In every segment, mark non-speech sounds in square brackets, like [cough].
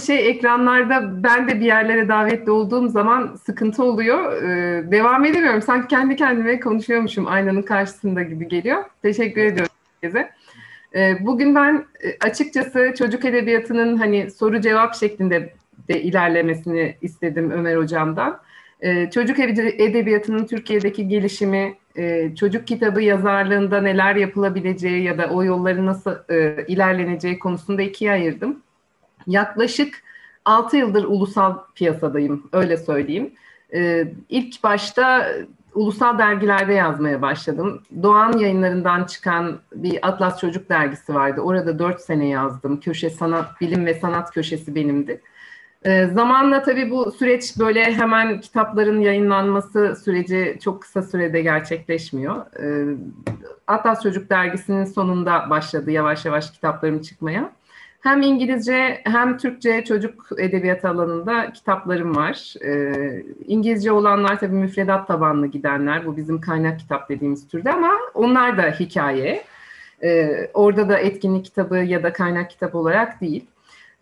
şey ekranlarda ben de bir yerlere davetli olduğum zaman sıkıntı oluyor. Ee, devam edemiyorum. Sanki kendi kendime konuşuyormuşum aynanın karşısında gibi geliyor. Teşekkür ediyorum herkese. Ee, bugün ben e, açıkçası çocuk edebiyatının hani soru cevap şeklinde de ilerlemesini istedim Ömer Hocam'dan. Ee, çocuk edebiyatının Türkiye'deki gelişimi, e, çocuk kitabı yazarlığında neler yapılabileceği ya da o yolları nasıl e, ilerleneceği konusunda ikiye ayırdım. Yaklaşık 6 yıldır ulusal piyasadayım, öyle söyleyeyim. Ee, ilk başta ulusal dergilerde yazmaya başladım. Doğan yayınlarından çıkan bir Atlas Çocuk dergisi vardı. Orada 4 sene yazdım. Köşe sanat, bilim ve sanat köşesi benimdi. Ee, zamanla tabii bu süreç böyle hemen kitapların yayınlanması süreci çok kısa sürede gerçekleşmiyor. Ee, Atlas Çocuk dergisinin sonunda başladı yavaş yavaş kitaplarım çıkmaya. Hem İngilizce hem Türkçe çocuk edebiyatı alanında kitaplarım var. Ee, İngilizce olanlar tabii müfredat tabanlı gidenler. Bu bizim kaynak kitap dediğimiz türde ama onlar da hikaye. Ee, orada da etkinlik kitabı ya da kaynak kitap olarak değil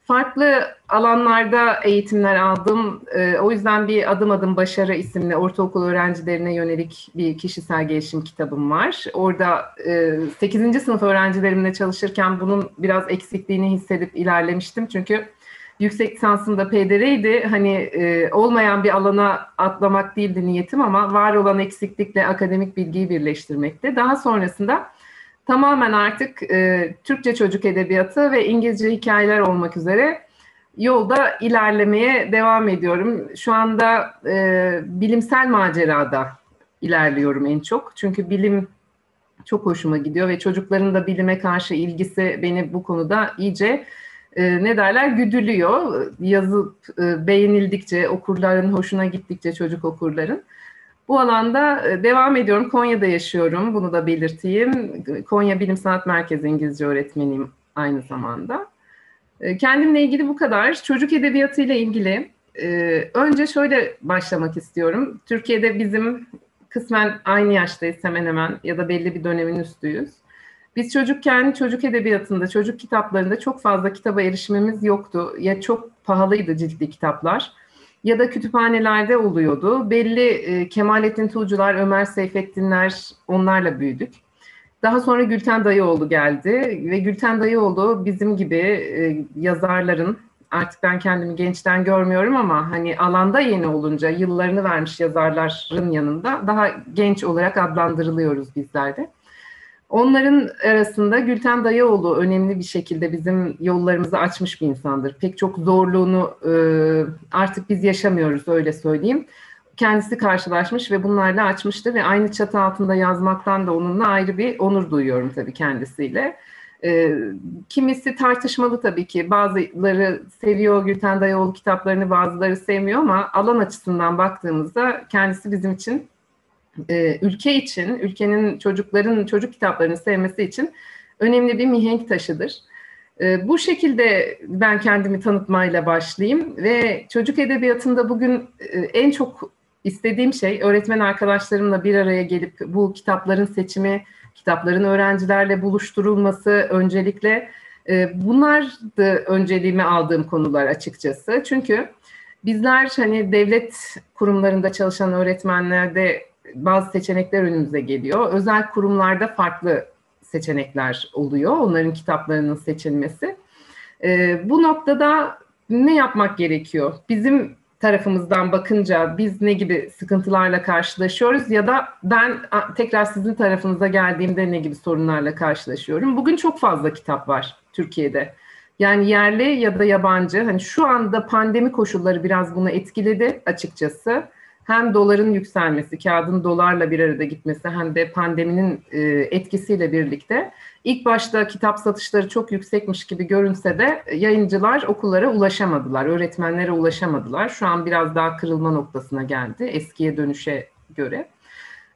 farklı alanlarda eğitimler aldım. E, o yüzden bir Adım Adım Başarı isimli ortaokul öğrencilerine yönelik bir kişisel gelişim kitabım var. Orada e, 8. sınıf öğrencilerimle çalışırken bunun biraz eksikliğini hissedip ilerlemiştim. Çünkü yüksek lisansımda PDR'ydi. Hani e, olmayan bir alana atlamak değildi niyetim ama var olan eksiklikle akademik bilgiyi birleştirmekti. Daha sonrasında tamamen artık e, Türkçe çocuk edebiyatı ve İngilizce hikayeler olmak üzere yolda ilerlemeye devam ediyorum. Şu anda e, bilimsel macerada ilerliyorum en çok. Çünkü bilim çok hoşuma gidiyor ve çocukların da bilime karşı ilgisi beni bu konuda iyice e, ne derler güdülüyor. Yazıp e, beğenildikçe, okurların hoşuna gittikçe çocuk okurların. Bu alanda e, devam ediyorum. Konya'da yaşıyorum. Bunu da belirteyim. Konya Bilim Sanat Merkezi İngilizce öğretmeniyim aynı zamanda. E, kendimle ilgili bu kadar. Çocuk edebiyatı ile ilgili e, önce şöyle başlamak istiyorum. Türkiye'de bizim kısmen aynı yaştayız hemen hemen ya da belli bir dönemin üstüyüz. Biz çocukken çocuk edebiyatında, çocuk kitaplarında çok fazla kitaba erişimimiz yoktu. Ya çok pahalıydı ciltli kitaplar ya da kütüphanelerde oluyordu. Belli e, Kemalettin Tuğcular, Ömer Seyfettinler onlarla büyüdük. Daha sonra Gülten Dayıoğlu geldi ve Gülten Dayıoğlu bizim gibi e, yazarların artık ben kendimi gençten görmüyorum ama hani alanda yeni olunca yıllarını vermiş yazarların yanında daha genç olarak adlandırılıyoruz bizler de. Onların arasında Gülten Dayıoğlu önemli bir şekilde bizim yollarımızı açmış bir insandır. Pek çok zorluğunu e, artık biz yaşamıyoruz öyle söyleyeyim. Kendisi karşılaşmış ve bunlarla açmıştı ve aynı çatı altında yazmaktan da onunla ayrı bir onur duyuyorum tabii kendisiyle. E, kimisi tartışmalı tabii ki. Bazıları seviyor Gülten Dayıoğlu kitaplarını, bazıları sevmiyor ama alan açısından baktığımızda kendisi bizim için e, ülke için, ülkenin çocukların çocuk kitaplarını sevmesi için önemli bir mihenk taşıdır. E, bu şekilde ben kendimi tanıtmayla başlayayım ve çocuk edebiyatında bugün e, en çok istediğim şey öğretmen arkadaşlarımla bir araya gelip bu kitapların seçimi, kitapların öğrencilerle buluşturulması öncelikle e, bunlar da önceliğimi aldığım konular açıkçası. Çünkü bizler hani devlet kurumlarında çalışan öğretmenlerde bazı seçenekler önümüze geliyor. Özel kurumlarda farklı seçenekler oluyor. Onların kitaplarının seçilmesi. E, bu noktada ne yapmak gerekiyor? Bizim tarafımızdan bakınca biz ne gibi sıkıntılarla karşılaşıyoruz ya da ben tekrar sizin tarafınıza geldiğimde ne gibi sorunlarla karşılaşıyorum? Bugün çok fazla kitap var Türkiye'de. Yani yerli ya da yabancı. Hani şu anda pandemi koşulları biraz bunu etkiledi açıkçası hem doların yükselmesi, kağıdın dolarla bir arada gitmesi hem de pandeminin e, etkisiyle birlikte ilk başta kitap satışları çok yüksekmiş gibi görünse de yayıncılar okullara ulaşamadılar, öğretmenlere ulaşamadılar. Şu an biraz daha kırılma noktasına geldi eskiye dönüşe göre.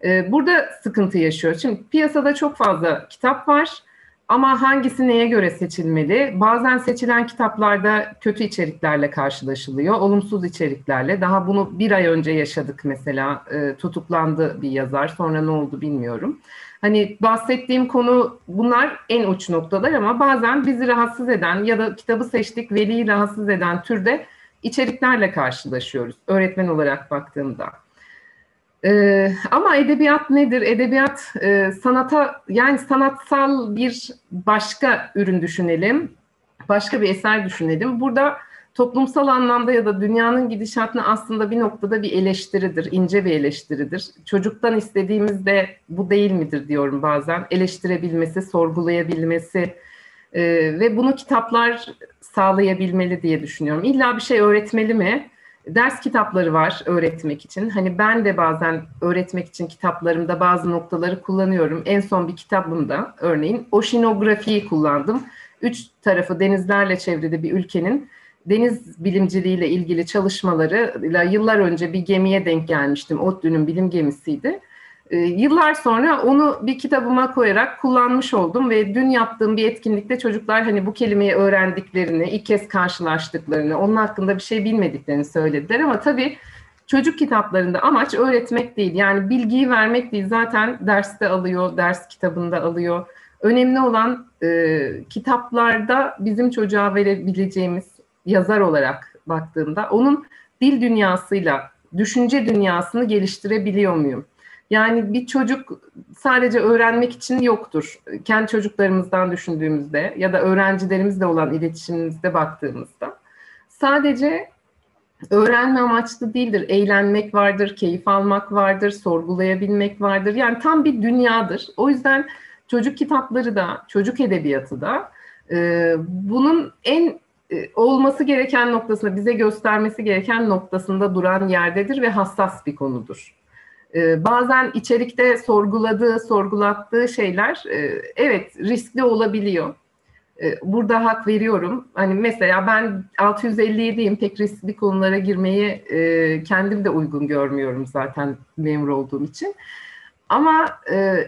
E, burada sıkıntı yaşıyor. Şimdi piyasada çok fazla kitap var. Ama hangisi neye göre seçilmeli? Bazen seçilen kitaplarda kötü içeriklerle karşılaşılıyor, olumsuz içeriklerle. Daha bunu bir ay önce yaşadık mesela. E, tutuklandı bir yazar, sonra ne oldu bilmiyorum. Hani bahsettiğim konu bunlar en uç noktalar ama bazen bizi rahatsız eden ya da kitabı seçtik veliyi rahatsız eden türde içeriklerle karşılaşıyoruz öğretmen olarak baktığımda. Ee, ama edebiyat nedir? Edebiyat e, sanata yani sanatsal bir başka ürün düşünelim. Başka bir eser düşünelim. Burada toplumsal anlamda ya da dünyanın gidişatını aslında bir noktada bir eleştiridir, ince bir eleştiridir. Çocuktan istediğimiz de bu değil midir diyorum bazen. Eleştirebilmesi, sorgulayabilmesi e, ve bunu kitaplar sağlayabilmeli diye düşünüyorum. İlla bir şey öğretmeli mi? Ders kitapları var öğretmek için. Hani ben de bazen öğretmek için kitaplarımda bazı noktaları kullanıyorum. En son bir kitabımda örneğin oşinografiyi kullandım. Üç tarafı denizlerle çevrili bir ülkenin deniz bilimciliğiyle ilgili çalışmalarıyla yıllar önce bir gemiye denk gelmiştim. ODTÜ'nün bilim gemisiydi. E, yıllar sonra onu bir kitabıma koyarak kullanmış oldum ve dün yaptığım bir etkinlikte çocuklar hani bu kelimeyi öğrendiklerini, ilk kez karşılaştıklarını, onun hakkında bir şey bilmediklerini söylediler ama tabii çocuk kitaplarında amaç öğretmek değil. Yani bilgiyi vermek değil. Zaten derste alıyor, ders kitabında alıyor. Önemli olan e, kitaplarda bizim çocuğa verebileceğimiz yazar olarak baktığımda onun dil dünyasıyla düşünce dünyasını geliştirebiliyor muyum? Yani bir çocuk sadece öğrenmek için yoktur. Kendi çocuklarımızdan düşündüğümüzde ya da öğrencilerimizle olan iletişimimizde baktığımızda sadece öğrenme amaçlı değildir. Eğlenmek vardır, keyif almak vardır, sorgulayabilmek vardır. Yani tam bir dünyadır. O yüzden çocuk kitapları da, çocuk edebiyatı da e, bunun en e, olması gereken noktasında, bize göstermesi gereken noktasında duran yerdedir ve hassas bir konudur. E, bazen içerikte sorguladığı, sorgulattığı şeyler e, evet riskli olabiliyor. Burada hak veriyorum. Hani mesela ben 657'yim pek riskli konulara girmeyi kendim de uygun görmüyorum zaten memur olduğum için. Ama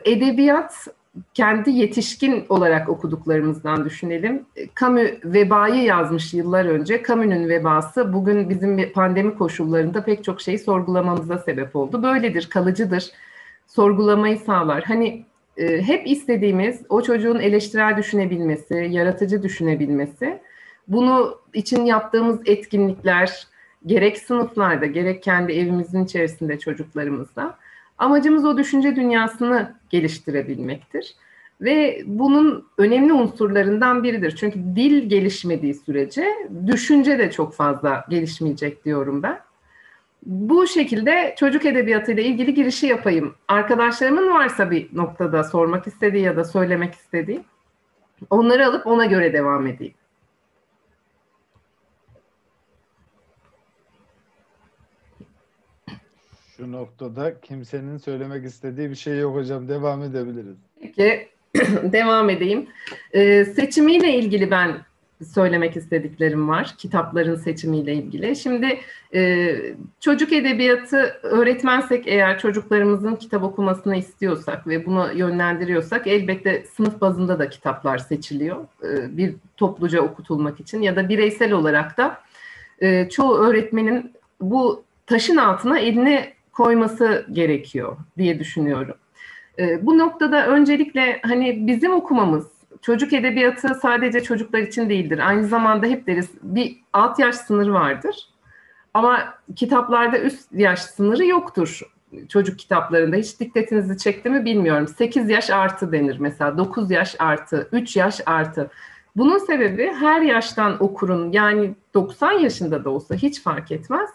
edebiyat kendi yetişkin olarak okuduklarımızdan düşünelim. Camus vebayı yazmış yıllar önce. Camus'un vebası bugün bizim pandemi koşullarında pek çok şeyi sorgulamamıza sebep oldu. Böyledir, kalıcıdır. Sorgulamayı sağlar. Hani e, hep istediğimiz o çocuğun eleştirel düşünebilmesi, yaratıcı düşünebilmesi. Bunu için yaptığımız etkinlikler gerek sınıflarda gerek kendi evimizin içerisinde çocuklarımızda Amacımız o düşünce dünyasını geliştirebilmektir. Ve bunun önemli unsurlarından biridir. Çünkü dil gelişmediği sürece düşünce de çok fazla gelişmeyecek diyorum ben. Bu şekilde çocuk edebiyatıyla ilgili girişi yapayım. Arkadaşlarımın varsa bir noktada sormak istediği ya da söylemek istediği onları alıp ona göre devam edeyim. Şu noktada kimsenin söylemek istediği bir şey yok hocam. Devam edebiliriz. Peki [clears throat] devam edeyim. Ee, seçimiyle ilgili ben söylemek istediklerim var. Kitapların seçimiyle ilgili. Şimdi e, çocuk edebiyatı öğretmensek eğer çocuklarımızın kitap okumasını istiyorsak ve bunu yönlendiriyorsak elbette sınıf bazında da kitaplar seçiliyor. E, bir topluca okutulmak için ya da bireysel olarak da e, çoğu öğretmenin bu taşın altına elini koyması gerekiyor diye düşünüyorum. E, bu noktada öncelikle hani bizim okumamız çocuk edebiyatı sadece çocuklar için değildir. Aynı zamanda hep deriz bir alt yaş sınırı vardır. Ama kitaplarda üst yaş sınırı yoktur çocuk kitaplarında. Hiç dikkatinizi çekti mi bilmiyorum. 8 yaş artı denir mesela. 9 yaş artı, 3 yaş artı. Bunun sebebi her yaştan okurun yani 90 yaşında da olsa hiç fark etmez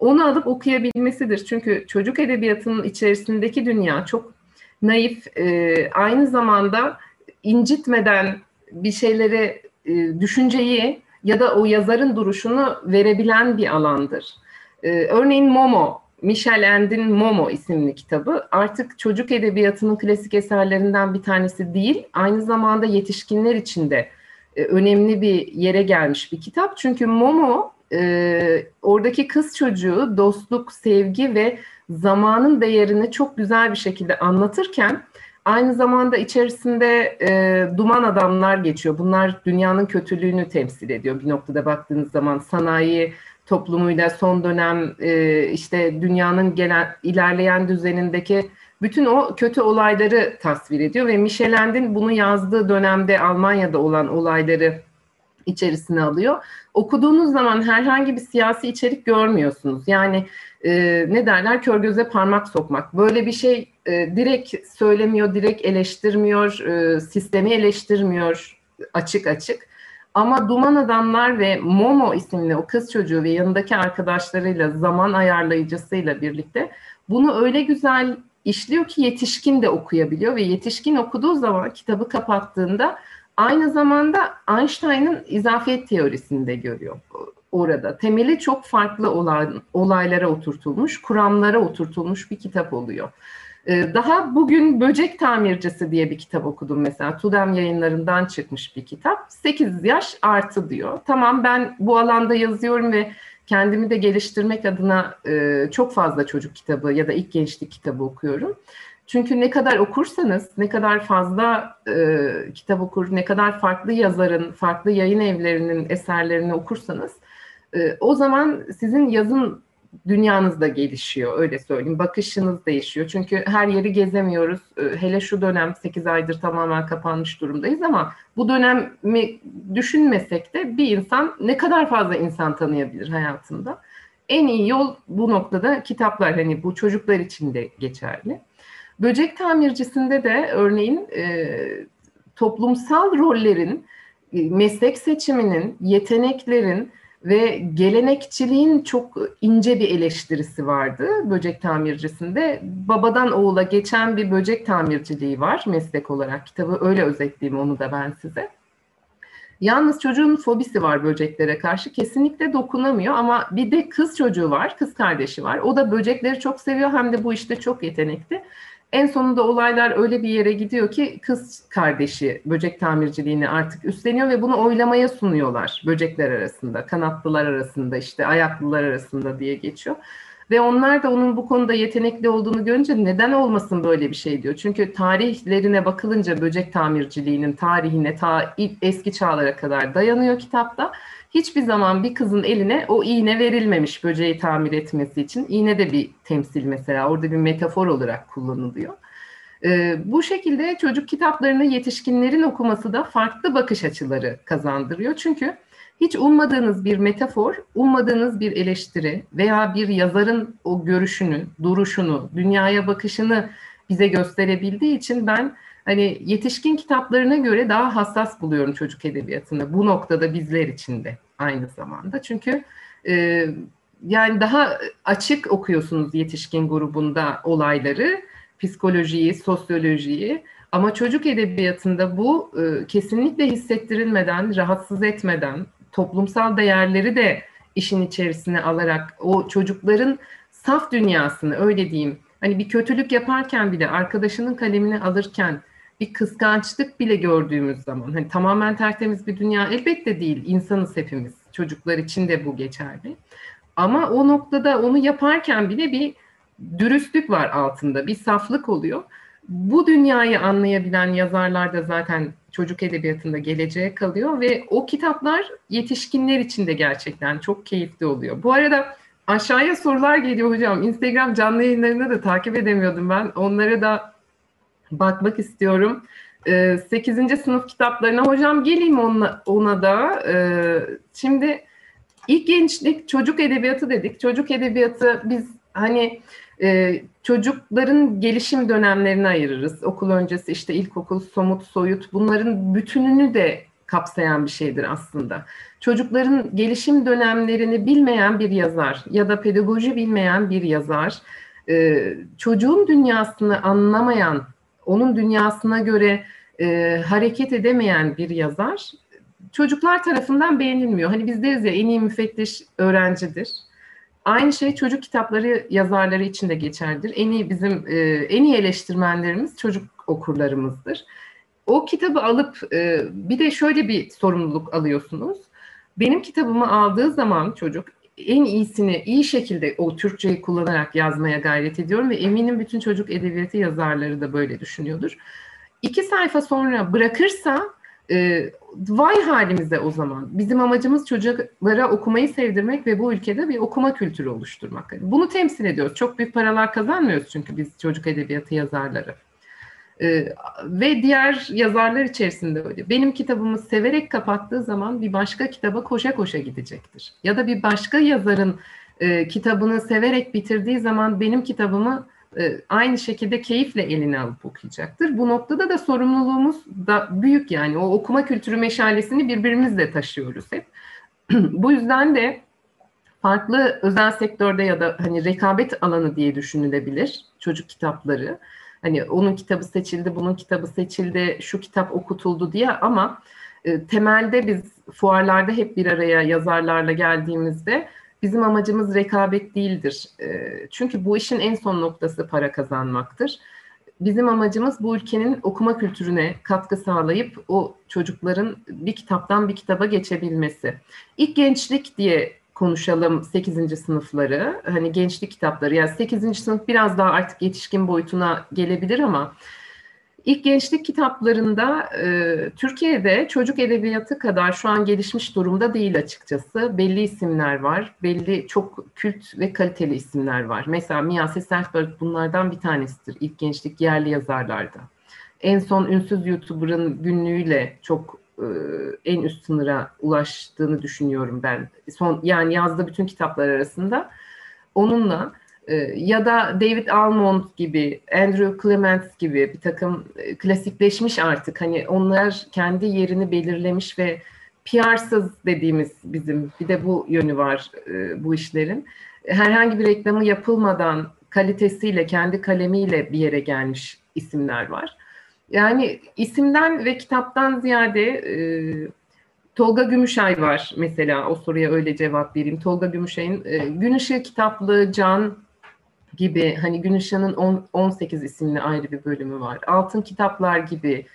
onu alıp okuyabilmesidir. Çünkü çocuk edebiyatının içerisindeki dünya çok naif, e, aynı zamanda incitmeden bir şeyleri, e, düşünceyi ya da o yazarın duruşunu verebilen bir alandır. E, örneğin Momo, Michel End'in Momo isimli kitabı artık çocuk edebiyatının klasik eserlerinden bir tanesi değil, aynı zamanda yetişkinler için de e, önemli bir yere gelmiş bir kitap. Çünkü Momo e, oradaki kız çocuğu dostluk, sevgi ve zamanın değerini çok güzel bir şekilde anlatırken Aynı zamanda içerisinde e, duman adamlar geçiyor. Bunlar dünyanın kötülüğünü temsil ediyor bir noktada baktığınız zaman. Sanayi toplumuyla son dönem e, işte dünyanın gelen ilerleyen düzenindeki bütün o kötü olayları tasvir ediyor ve Michelend'in bunu yazdığı dönemde Almanya'da olan olayları içerisine alıyor. Okuduğunuz zaman herhangi bir siyasi içerik görmüyorsunuz. Yani e, ne derler kör göze parmak sokmak. Böyle bir şey e, direkt söylemiyor, direkt eleştirmiyor, e, sistemi eleştirmiyor açık açık. Ama Duman Adamlar ve Momo isimli o kız çocuğu ve yanındaki arkadaşlarıyla zaman ayarlayıcısıyla birlikte bunu öyle güzel işliyor ki yetişkin de okuyabiliyor ve yetişkin okuduğu zaman kitabı kapattığında aynı zamanda Einstein'ın izafiyet teorisini de görüyor orada. Temeli çok farklı olan olaylara oturtulmuş, kuramlara oturtulmuş bir kitap oluyor. Ee, daha bugün Böcek Tamircisi diye bir kitap okudum mesela. Tudem yayınlarından çıkmış bir kitap. 8 yaş artı diyor. Tamam ben bu alanda yazıyorum ve kendimi de geliştirmek adına e, çok fazla çocuk kitabı ya da ilk gençlik kitabı okuyorum. Çünkü ne kadar okursanız, ne kadar fazla e, kitap okur, ne kadar farklı yazarın, farklı yayın evlerinin eserlerini okursanız, e, o zaman sizin yazın dünyanız da gelişiyor öyle söyleyeyim. Bakışınız değişiyor. Çünkü her yeri gezemiyoruz. Ee, hele şu dönem 8 aydır tamamen kapanmış durumdayız ama bu dönemi düşünmesek de bir insan ne kadar fazla insan tanıyabilir hayatında. En iyi yol bu noktada kitaplar hani bu çocuklar için de geçerli. Böcek tamircisinde de örneğin e, toplumsal rollerin, e, meslek seçiminin, yeteneklerin, ve gelenekçiliğin çok ince bir eleştirisi vardı böcek tamircisinde. Babadan oğula geçen bir böcek tamirciliği var meslek olarak. Kitabı öyle özetleyeyim onu da ben size. Yalnız çocuğun fobisi var böceklere karşı. Kesinlikle dokunamıyor ama bir de kız çocuğu var, kız kardeşi var. O da böcekleri çok seviyor hem de bu işte çok yetenekli. En sonunda olaylar öyle bir yere gidiyor ki kız kardeşi böcek tamirciliğini artık üstleniyor ve bunu oylamaya sunuyorlar böcekler arasında, kanatlılar arasında, işte ayaklılar arasında diye geçiyor. Ve onlar da onun bu konuda yetenekli olduğunu görünce neden olmasın böyle bir şey diyor. Çünkü tarihlerine bakılınca böcek tamirciliğinin tarihine ta eski çağlara kadar dayanıyor kitapta hiçbir zaman bir kızın eline o iğne verilmemiş böceği tamir etmesi için. İğne de bir temsil mesela orada bir metafor olarak kullanılıyor. Ee, bu şekilde çocuk kitaplarını yetişkinlerin okuması da farklı bakış açıları kazandırıyor. Çünkü hiç ummadığınız bir metafor, ummadığınız bir eleştiri veya bir yazarın o görüşünü, duruşunu, dünyaya bakışını bize gösterebildiği için ben hani yetişkin kitaplarına göre daha hassas buluyorum çocuk edebiyatını. Bu noktada bizler için de aynı zamanda. Çünkü e, yani daha açık okuyorsunuz yetişkin grubunda olayları, psikolojiyi, sosyolojiyi. Ama çocuk edebiyatında bu e, kesinlikle hissettirilmeden, rahatsız etmeden, toplumsal değerleri de işin içerisine alarak o çocukların saf dünyasını öyle diyeyim. Hani bir kötülük yaparken bile arkadaşının kalemini alırken bir kıskançlık bile gördüğümüz zaman hani tamamen tertemiz bir dünya elbette değil. insanız hepimiz. Çocuklar için de bu geçerli. Ama o noktada onu yaparken bile bir dürüstlük var altında. Bir saflık oluyor. Bu dünyayı anlayabilen yazarlar da zaten çocuk edebiyatında geleceğe kalıyor ve o kitaplar yetişkinler için de gerçekten çok keyifli oluyor. Bu arada aşağıya sorular geliyor hocam. Instagram canlı yayınlarını da takip edemiyordum ben. Onlara da bakmak istiyorum. E, ee, 8. sınıf kitaplarına hocam geleyim ona, ona da. E, şimdi ilk gençlik çocuk edebiyatı dedik. Çocuk edebiyatı biz hani e, çocukların gelişim dönemlerini ayırırız. Okul öncesi işte ilkokul, somut, soyut bunların bütününü de kapsayan bir şeydir aslında. Çocukların gelişim dönemlerini bilmeyen bir yazar ya da pedagoji bilmeyen bir yazar, e, çocuğun dünyasını anlamayan onun dünyasına göre e, hareket edemeyen bir yazar çocuklar tarafından beğenilmiyor. Hani biz deriz ya en iyi müfettiş öğrencidir. Aynı şey çocuk kitapları yazarları için de geçerlidir. En iyi bizim e, en iyi eleştirmenlerimiz çocuk okurlarımızdır. O kitabı alıp e, bir de şöyle bir sorumluluk alıyorsunuz. Benim kitabımı aldığı zaman çocuk en iyisini iyi şekilde o Türkçeyi kullanarak yazmaya gayret ediyorum ve eminim bütün çocuk edebiyatı yazarları da böyle düşünüyordur. İki sayfa sonra bırakırsa e, vay halimize o zaman. Bizim amacımız çocuklara okumayı sevdirmek ve bu ülkede bir okuma kültürü oluşturmak. Bunu temsil ediyoruz. Çok büyük paralar kazanmıyoruz çünkü biz çocuk edebiyatı yazarları. Ee, ve diğer yazarlar içerisinde öyle. Benim kitabımı severek kapattığı zaman bir başka kitaba koşa koşa gidecektir. Ya da bir başka yazarın e, kitabını severek bitirdiği zaman benim kitabımı e, aynı şekilde keyifle eline alıp okuyacaktır. Bu noktada da sorumluluğumuz da büyük yani. O okuma kültürü meşalesini birbirimizle taşıyoruz hep. [clears throat] Bu yüzden de farklı özel sektörde ya da hani rekabet alanı diye düşünülebilir çocuk kitapları. Hani onun kitabı seçildi, bunun kitabı seçildi, şu kitap okutuldu diye ama e, temelde biz fuarlarda hep bir araya yazarlarla geldiğimizde bizim amacımız rekabet değildir. E, çünkü bu işin en son noktası para kazanmaktır. Bizim amacımız bu ülkenin okuma kültürüne katkı sağlayıp o çocukların bir kitaptan bir kitaba geçebilmesi. İlk gençlik diye konuşalım 8. sınıfları. Hani gençlik kitapları. Yani 8. sınıf biraz daha artık yetişkin boyutuna gelebilir ama ilk gençlik kitaplarında e, Türkiye'de çocuk edebiyatı kadar şu an gelişmiş durumda değil açıkçası. Belli isimler var. Belli çok kült ve kaliteli isimler var. Mesela Miyase Selfberg bunlardan bir tanesidir. İlk gençlik yerli yazarlarda. En son ünsüz YouTuber'ın günlüğüyle çok e, en üst sınıra ulaştığını düşünüyorum ben. Son yani yazdığı bütün kitaplar arasında onunla e, ya da David Almond gibi, Andrew Clements gibi bir takım e, klasikleşmiş artık. Hani onlar kendi yerini belirlemiş ve PR'sız dediğimiz bizim bir de bu yönü var bu işlerin. Herhangi bir reklamı yapılmadan kalitesiyle, kendi kalemiyle bir yere gelmiş isimler var. Yani isimden ve kitaptan ziyade e, Tolga Gümüşay var mesela o soruya öyle cevap vereyim. Tolga Gümüşay'ın e, Gün kitaplığı Can gibi hani Gün Işığı'nın 18 isimli ayrı bir bölümü var. Altın Kitaplar gibi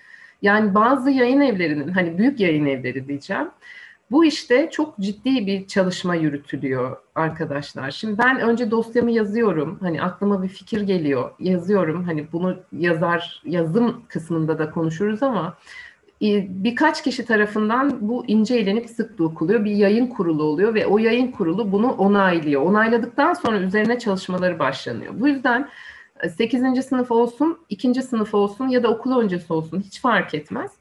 yani bazı yayın evlerinin hani büyük yayın evleri diyeceğim bu işte çok ciddi bir çalışma yürütülüyor arkadaşlar. Şimdi ben önce dosyamı yazıyorum. Hani aklıma bir fikir geliyor. Yazıyorum. Hani bunu yazar yazım kısmında da konuşuruz ama e, birkaç kişi tarafından bu ince elenip sık dokuluyor. Bir yayın kurulu oluyor ve o yayın kurulu bunu onaylıyor. Onayladıktan sonra üzerine çalışmaları başlanıyor. Bu yüzden 8. E, sınıf olsun, 2. sınıf olsun ya da okul öncesi olsun hiç fark etmez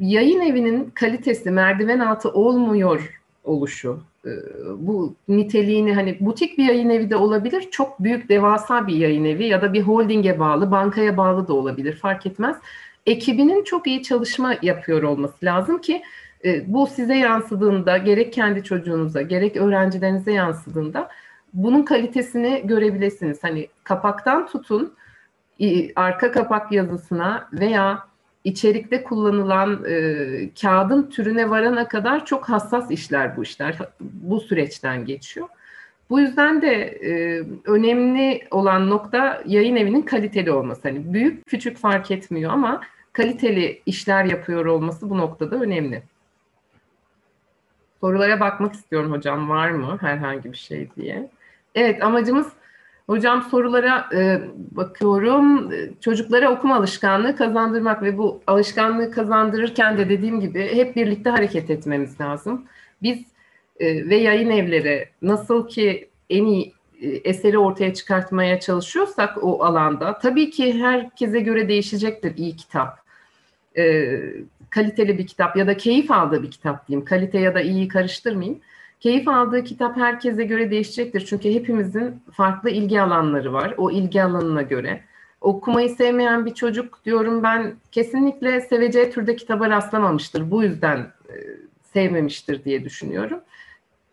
yayın evinin kalitesi merdiven altı olmuyor oluşu e, bu niteliğini hani butik bir yayın evi de olabilir çok büyük devasa bir yayın evi ya da bir holdinge bağlı bankaya bağlı da olabilir fark etmez ekibinin çok iyi çalışma yapıyor olması lazım ki e, bu size yansıdığında gerek kendi çocuğunuza gerek öğrencilerinize yansıdığında bunun kalitesini görebilirsiniz. Hani kapaktan tutun arka kapak yazısına veya içerikte kullanılan e, kağıdın türüne varana kadar çok hassas işler bu işler. Bu süreçten geçiyor. Bu yüzden de e, önemli olan nokta yayın evinin kaliteli olması. Hani büyük küçük fark etmiyor ama kaliteli işler yapıyor olması bu noktada önemli. Sorulara bakmak istiyorum hocam var mı herhangi bir şey diye. Evet amacımız Hocam sorulara e, bakıyorum. Çocuklara okuma alışkanlığı kazandırmak ve bu alışkanlığı kazandırırken de dediğim gibi hep birlikte hareket etmemiz lazım. Biz e, ve yayın evleri nasıl ki en iyi e, eseri ortaya çıkartmaya çalışıyorsak o alanda tabii ki herkese göre değişecektir iyi kitap. E, kaliteli bir kitap ya da keyif aldığı bir kitap diyeyim. Kalite ya da iyiyi karıştırmayayım Keyif aldığı kitap herkese göre değişecektir. Çünkü hepimizin farklı ilgi alanları var. O ilgi alanına göre. Okumayı sevmeyen bir çocuk diyorum ben kesinlikle seveceği türde kitaba rastlamamıştır. Bu yüzden e, sevmemiştir diye düşünüyorum.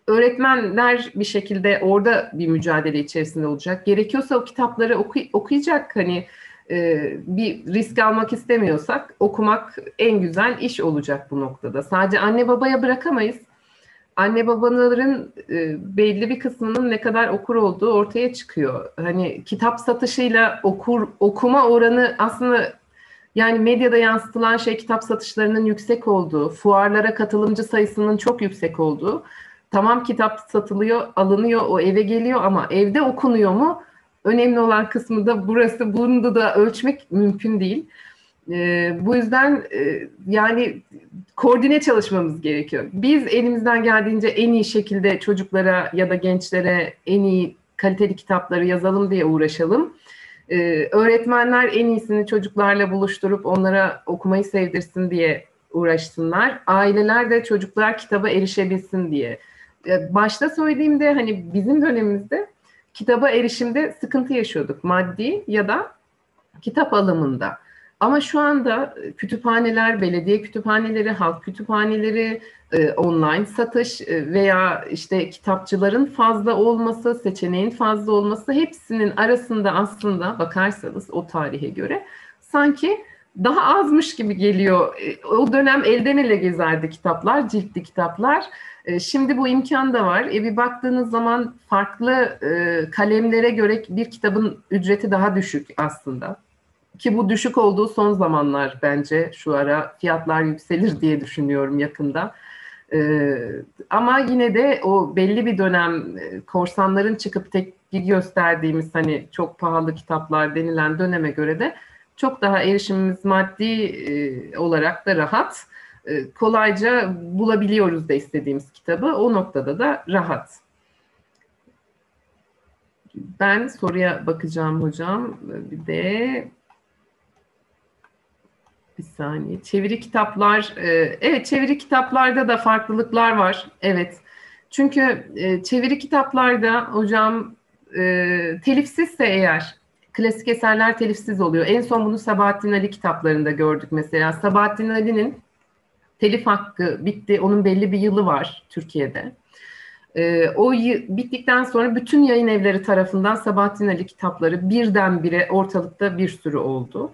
Öğretmenler bir şekilde orada bir mücadele içerisinde olacak. Gerekiyorsa o kitapları oku, okuyacak. Hani e, bir risk almak istemiyorsak okumak en güzel iş olacak bu noktada. Sadece anne babaya bırakamayız anne babaların e, belli bir kısmının ne kadar okur olduğu ortaya çıkıyor. Hani kitap satışıyla okur okuma oranı aslında yani medyada yansıtılan şey kitap satışlarının yüksek olduğu, fuarlara katılımcı sayısının çok yüksek olduğu. tamam kitap satılıyor, alınıyor, o eve geliyor ama evde okunuyor mu? Önemli olan kısmı da burası. Bunu da ölçmek mümkün değil. E, bu yüzden e, yani koordine çalışmamız gerekiyor. Biz elimizden geldiğince en iyi şekilde çocuklara ya da gençlere en iyi kaliteli kitapları yazalım diye uğraşalım. Ee, öğretmenler en iyisini çocuklarla buluşturup onlara okumayı sevdirsin diye uğraşsınlar. Aileler de çocuklar kitaba erişebilsin diye. Ee, başta söylediğimde hani bizim dönemimizde kitaba erişimde sıkıntı yaşıyorduk maddi ya da kitap alımında. Ama şu anda kütüphaneler, belediye kütüphaneleri, halk kütüphaneleri, e, online satış e, veya işte kitapçıların fazla olması, seçeneğin fazla olması hepsinin arasında aslında bakarsanız o tarihe göre sanki daha azmış gibi geliyor. E, o dönem elden ele gezerdi kitaplar, ciltli kitaplar. Şimdi bu imkan da var. E bir baktığınız zaman farklı kalemlere göre bir kitabın ücreti daha düşük aslında. Ki bu düşük olduğu son zamanlar bence şu ara fiyatlar yükselir diye düşünüyorum yakında. Ee, ama yine de o belli bir dönem e, korsanların çıkıp tepki gösterdiğimiz hani çok pahalı kitaplar denilen döneme göre de çok daha erişimimiz maddi e, olarak da rahat. E, kolayca bulabiliyoruz da istediğimiz kitabı. O noktada da rahat. Ben soruya bakacağım hocam. Bir de bir saniye. Çeviri kitaplar, e, evet çeviri kitaplarda da farklılıklar var. Evet. Çünkü e, çeviri kitaplarda hocam e, telifsizse eğer klasik eserler telifsiz oluyor. En son bunu Sabahattin Ali kitaplarında gördük mesela. Sabahattin Ali'nin telif hakkı bitti. Onun belli bir yılı var Türkiye'de. O bittikten sonra bütün yayın evleri tarafından Sabahattin Ali kitapları birdenbire ortalıkta bir sürü oldu.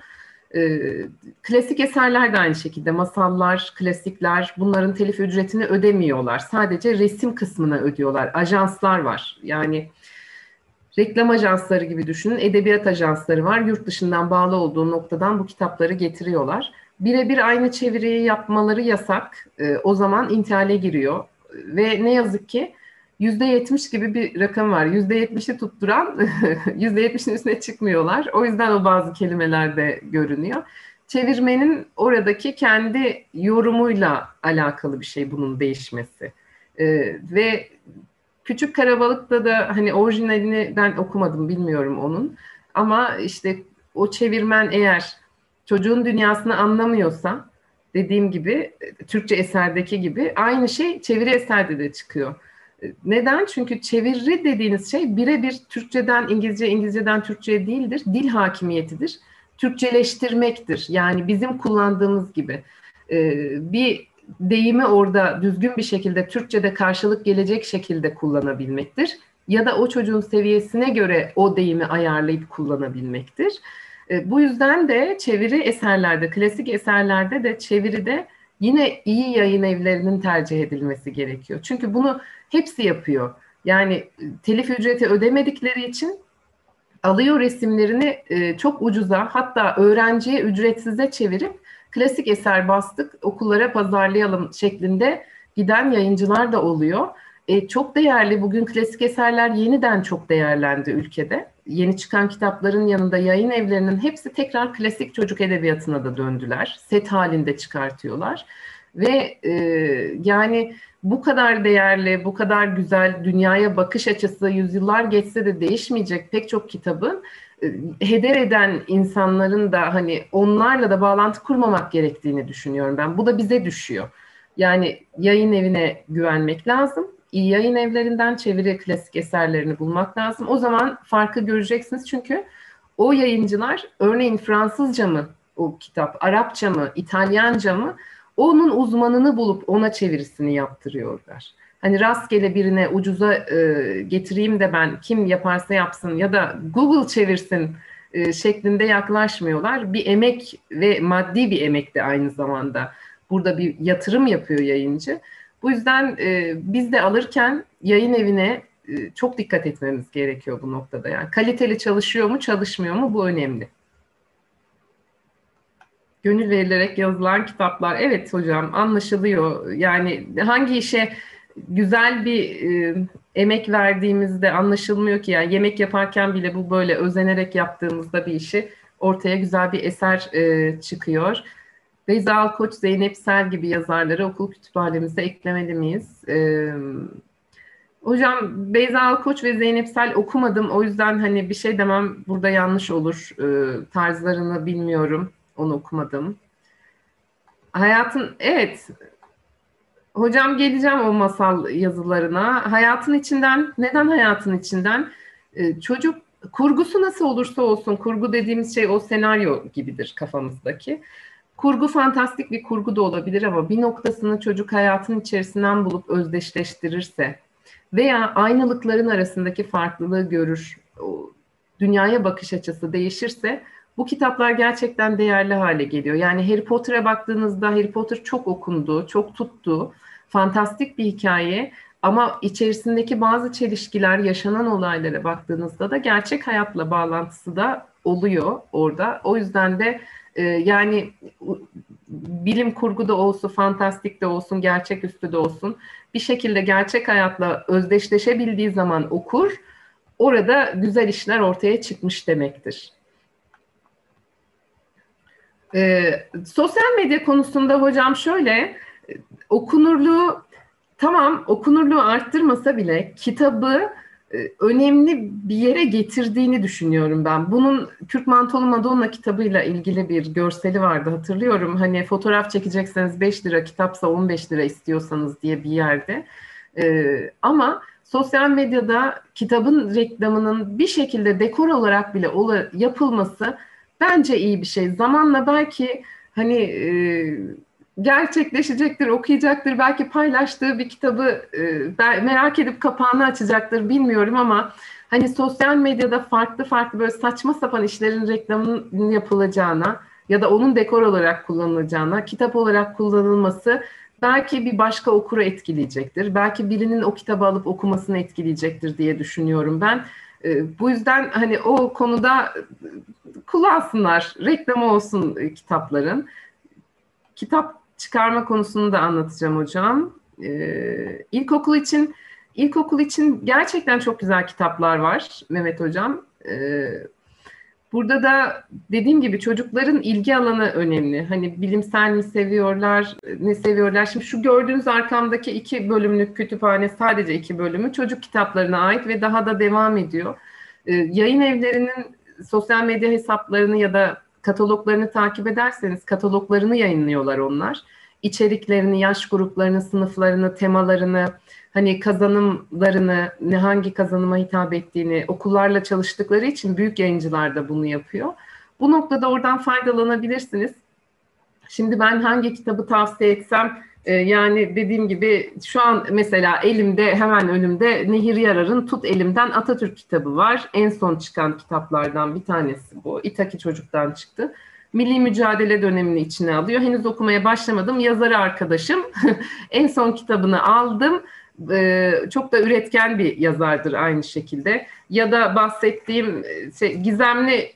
E, klasik eserler de aynı şekilde masallar, klasikler bunların telif ücretini ödemiyorlar. Sadece resim kısmına ödüyorlar. Ajanslar var. Yani reklam ajansları gibi düşünün. Edebiyat ajansları var. Yurt dışından bağlı olduğu noktadan bu kitapları getiriyorlar. Birebir aynı çeviriyi yapmaları yasak. E, o zaman intihale giriyor. Ve ne yazık ki yüzde yetmiş gibi bir rakam var. Yüzde yetmişi tutturan [laughs] yüzde yetmişin üstüne çıkmıyorlar. O yüzden o bazı kelimelerde görünüyor. Çevirmenin oradaki kendi yorumuyla alakalı bir şey bunun değişmesi. Ee, ve Küçük Karabalık'ta da hani orijinalini ben okumadım bilmiyorum onun. Ama işte o çevirmen eğer çocuğun dünyasını anlamıyorsa dediğim gibi Türkçe eserdeki gibi aynı şey çeviri eserde de çıkıyor. Neden? Çünkü çeviri dediğiniz şey birebir Türkçeden İngilizce, İngilizceden Türkçe'ye değildir. Dil hakimiyetidir. Türkçeleştirmektir. Yani bizim kullandığımız gibi. Ee, bir deyimi orada düzgün bir şekilde Türkçe'de karşılık gelecek şekilde kullanabilmektir. Ya da o çocuğun seviyesine göre o deyimi ayarlayıp kullanabilmektir. Ee, bu yüzden de çeviri eserlerde, klasik eserlerde de çeviride yine iyi yayın evlerinin tercih edilmesi gerekiyor. Çünkü bunu hepsi yapıyor. Yani e, telif ücreti ödemedikleri için alıyor resimlerini e, çok ucuza hatta öğrenciye ücretsize çevirip klasik eser bastık okullara pazarlayalım şeklinde giden yayıncılar da oluyor. E, çok değerli bugün klasik eserler yeniden çok değerlendi ülkede. Yeni çıkan kitapların yanında yayın evlerinin hepsi tekrar klasik çocuk edebiyatına da döndüler. Set halinde çıkartıyorlar. Ve e, yani bu kadar değerli, bu kadar güzel dünyaya bakış açısı yüzyıllar geçse de değişmeyecek pek çok kitabın e, heder eden insanların da hani onlarla da bağlantı kurmamak gerektiğini düşünüyorum ben. Bu da bize düşüyor. Yani yayın evine güvenmek lazım. Yayın evlerinden çeviri klasik eserlerini bulmak lazım. O zaman farkı göreceksiniz çünkü o yayıncılar örneğin Fransızca mı o kitap, Arapça mı, İtalyanca mı onun uzmanını bulup ona çevirisini yaptırıyorlar. Hani rastgele birine ucuza e, getireyim de ben kim yaparsa yapsın ya da Google çevirsin e, şeklinde yaklaşmıyorlar. Bir emek ve maddi bir emek de aynı zamanda. Burada bir yatırım yapıyor yayıncı. Bu yüzden e, biz de alırken yayın evine e, çok dikkat etmemiz gerekiyor bu noktada. Yani kaliteli çalışıyor mu, çalışmıyor mu bu önemli gönül verilerek yazılan kitaplar. Evet hocam anlaşılıyor. Yani hangi işe güzel bir e, emek verdiğimizde anlaşılmıyor ki yani yemek yaparken bile bu böyle özenerek yaptığımızda bir işi ortaya güzel bir eser e, çıkıyor. Beyza Alkoç, Zeynep Sel gibi yazarları okul kütüphanemize eklemeli miyiz? E, hocam Beyza Alkoç ve Zeynep Sel okumadım. O yüzden hani bir şey demem burada yanlış olur. E, tarzlarını bilmiyorum. Onu okumadım. Hayatın, evet Hocam geleceğim o masal yazılarına. Hayatın içinden, neden hayatın içinden? Ee, çocuk kurgusu nasıl olursa olsun, kurgu dediğimiz şey o senaryo gibidir kafamızdaki. Kurgu fantastik bir kurgu da olabilir ama bir noktasını çocuk hayatın içerisinden bulup özdeşleştirirse veya aynalıkların arasındaki farklılığı görür, dünyaya bakış açısı değişirse bu kitaplar gerçekten değerli hale geliyor. Yani Harry Potter'a baktığınızda Harry Potter çok okundu, çok tuttu. Fantastik bir hikaye ama içerisindeki bazı çelişkiler, yaşanan olaylara baktığınızda da gerçek hayatla bağlantısı da oluyor orada. O yüzden de e, yani bilim kurgu da olsun, fantastik de olsun, gerçeküstü de olsun bir şekilde gerçek hayatla özdeşleşebildiği zaman okur, orada güzel işler ortaya çıkmış demektir. Ee, sosyal medya konusunda hocam şöyle okunurluğu tamam okunurluğu arttırmasa bile kitabı e, önemli bir yere getirdiğini düşünüyorum ben. Bunun Kürk Mantolu Madonna kitabıyla ilgili bir görseli vardı hatırlıyorum. Hani fotoğraf çekecekseniz 5 lira, kitapsa 15 lira istiyorsanız diye bir yerde. Ee, ama sosyal medyada kitabın reklamının bir şekilde dekor olarak bile yapılması bence iyi bir şey. Zamanla belki hani e, gerçekleşecektir, okuyacaktır, belki paylaştığı bir kitabı e, merak edip kapağını açacaktır bilmiyorum ama hani sosyal medyada farklı farklı böyle saçma sapan işlerin reklamının yapılacağına ya da onun dekor olarak kullanılacağına, kitap olarak kullanılması belki bir başka okuru etkileyecektir. Belki birinin o kitabı alıp okumasını etkileyecektir diye düşünüyorum ben. E, bu yüzden hani o konuda kullansınlar, reklamı olsun kitapların. Kitap çıkarma konusunu da anlatacağım hocam. Ee, ilkokul için ilkokul için gerçekten çok güzel kitaplar var Mehmet hocam. Ee, burada da dediğim gibi çocukların ilgi alanı önemli. Hani bilimsel mi seviyorlar, ne seviyorlar? Şimdi şu gördüğünüz arkamdaki iki bölümlük kütüphane sadece iki bölümü çocuk kitaplarına ait ve daha da devam ediyor. Ee, yayın evlerinin sosyal medya hesaplarını ya da kataloglarını takip ederseniz kataloglarını yayınlıyorlar onlar. İçeriklerini, yaş gruplarını, sınıflarını, temalarını, hani kazanımlarını, ne hangi kazanıma hitap ettiğini okullarla çalıştıkları için büyük yayıncılar da bunu yapıyor. Bu noktada oradan faydalanabilirsiniz. Şimdi ben hangi kitabı tavsiye etsem yani dediğim gibi şu an mesela elimde hemen önümde Nehir Yarar'ın Tut Elimden Atatürk kitabı var. En son çıkan kitaplardan bir tanesi bu. İtaki Çocuk'tan çıktı. Milli mücadele dönemini içine alıyor. Henüz okumaya başlamadım. Yazarı arkadaşım. [laughs] en son kitabını aldım. Ee, çok da üretken bir yazardır aynı şekilde. Ya da bahsettiğim e, şey, gizemli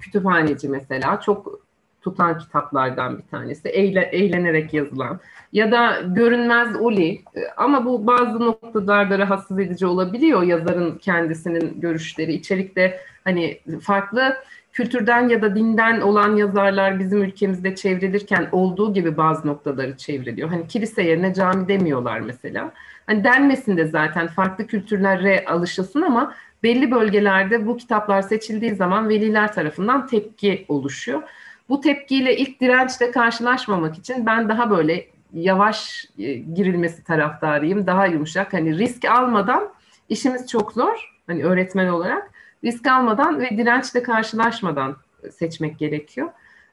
kütüphaneci mesela. Çok tutan kitaplardan bir tanesi. Eğle, eğlenerek yazılan. Ya da Görünmez Uli. Ama bu bazı noktalarda rahatsız edici olabiliyor yazarın kendisinin görüşleri. içerikte hani farklı kültürden ya da dinden olan yazarlar bizim ülkemizde çevrilirken olduğu gibi bazı noktaları çevriliyor. Hani kilise yerine cami demiyorlar mesela. Hani denmesin de zaten farklı kültürlere alışılsın ama belli bölgelerde bu kitaplar seçildiği zaman veliler tarafından tepki oluşuyor. Bu tepkiyle ilk dirençle karşılaşmamak için ben daha böyle yavaş e, girilmesi taraftarıyım. Daha yumuşak. Hani risk almadan işimiz çok zor. Hani öğretmen olarak risk almadan ve dirençle karşılaşmadan seçmek gerekiyor.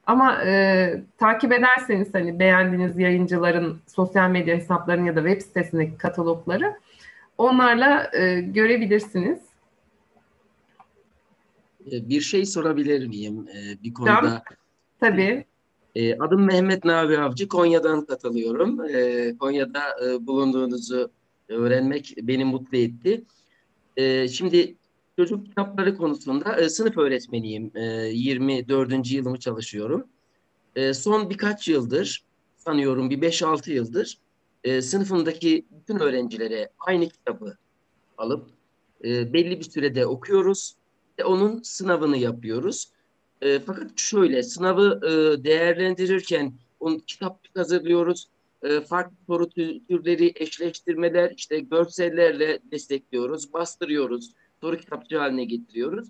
Ama e, takip ederseniz hani beğendiğiniz yayıncıların sosyal medya hesaplarını ya da web sitesindeki katalogları onlarla e, görebilirsiniz. E, bir şey sorabilir miyim e, bir konuda? Tabii. E, adım Mehmet Navi Avcı. Konya'dan katılıyorum. E, Konya'da e, bulunduğunuzu öğrenmek beni mutlu etti. E, şimdi çocuk kitapları konusunda e, sınıf öğretmeniyim. E, 24. yılımı çalışıyorum. E, son birkaç yıldır, sanıyorum bir 5-6 yıldır e, sınıfındaki bütün öğrencilere aynı kitabı alıp e, belli bir sürede okuyoruz ve onun sınavını yapıyoruz. E, fakat şöyle sınavı e, değerlendirirken onun kitap hazırlıyoruz. E, farklı soru türleri, eşleştirmeler, işte görsellerle destekliyoruz, bastırıyoruz, soru kitapçı haline getiriyoruz.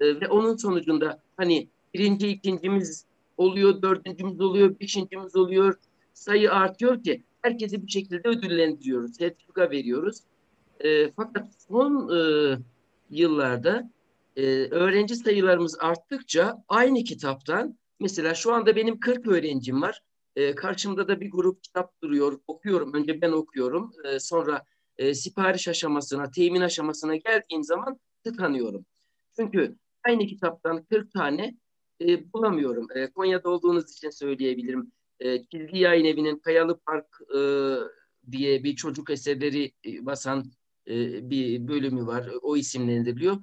E, ve onun sonucunda hani birinci, ikincimiz oluyor, dördüncümüz oluyor, beşincimiz oluyor, sayı artıyor ki herkesi bir şekilde ödüllendiriyoruz, sertifika veriyoruz. E, fakat son e, yıllarda e, öğrenci sayılarımız arttıkça aynı kitaptan mesela şu anda benim 40 öğrencim var. E, karşımda da bir grup kitap duruyor. Okuyorum. Önce ben okuyorum. E, sonra e, sipariş aşamasına, temin aşamasına geldiğim zaman tıkanıyorum. Çünkü aynı kitaptan 40 tane e, bulamıyorum. E, Konya'da olduğunuz için söyleyebilirim. E, Çizgi Yayın Evi'nin Kayalı Park e, diye bir çocuk eserleri e, basan e, bir bölümü var. O isimlendiriliyor.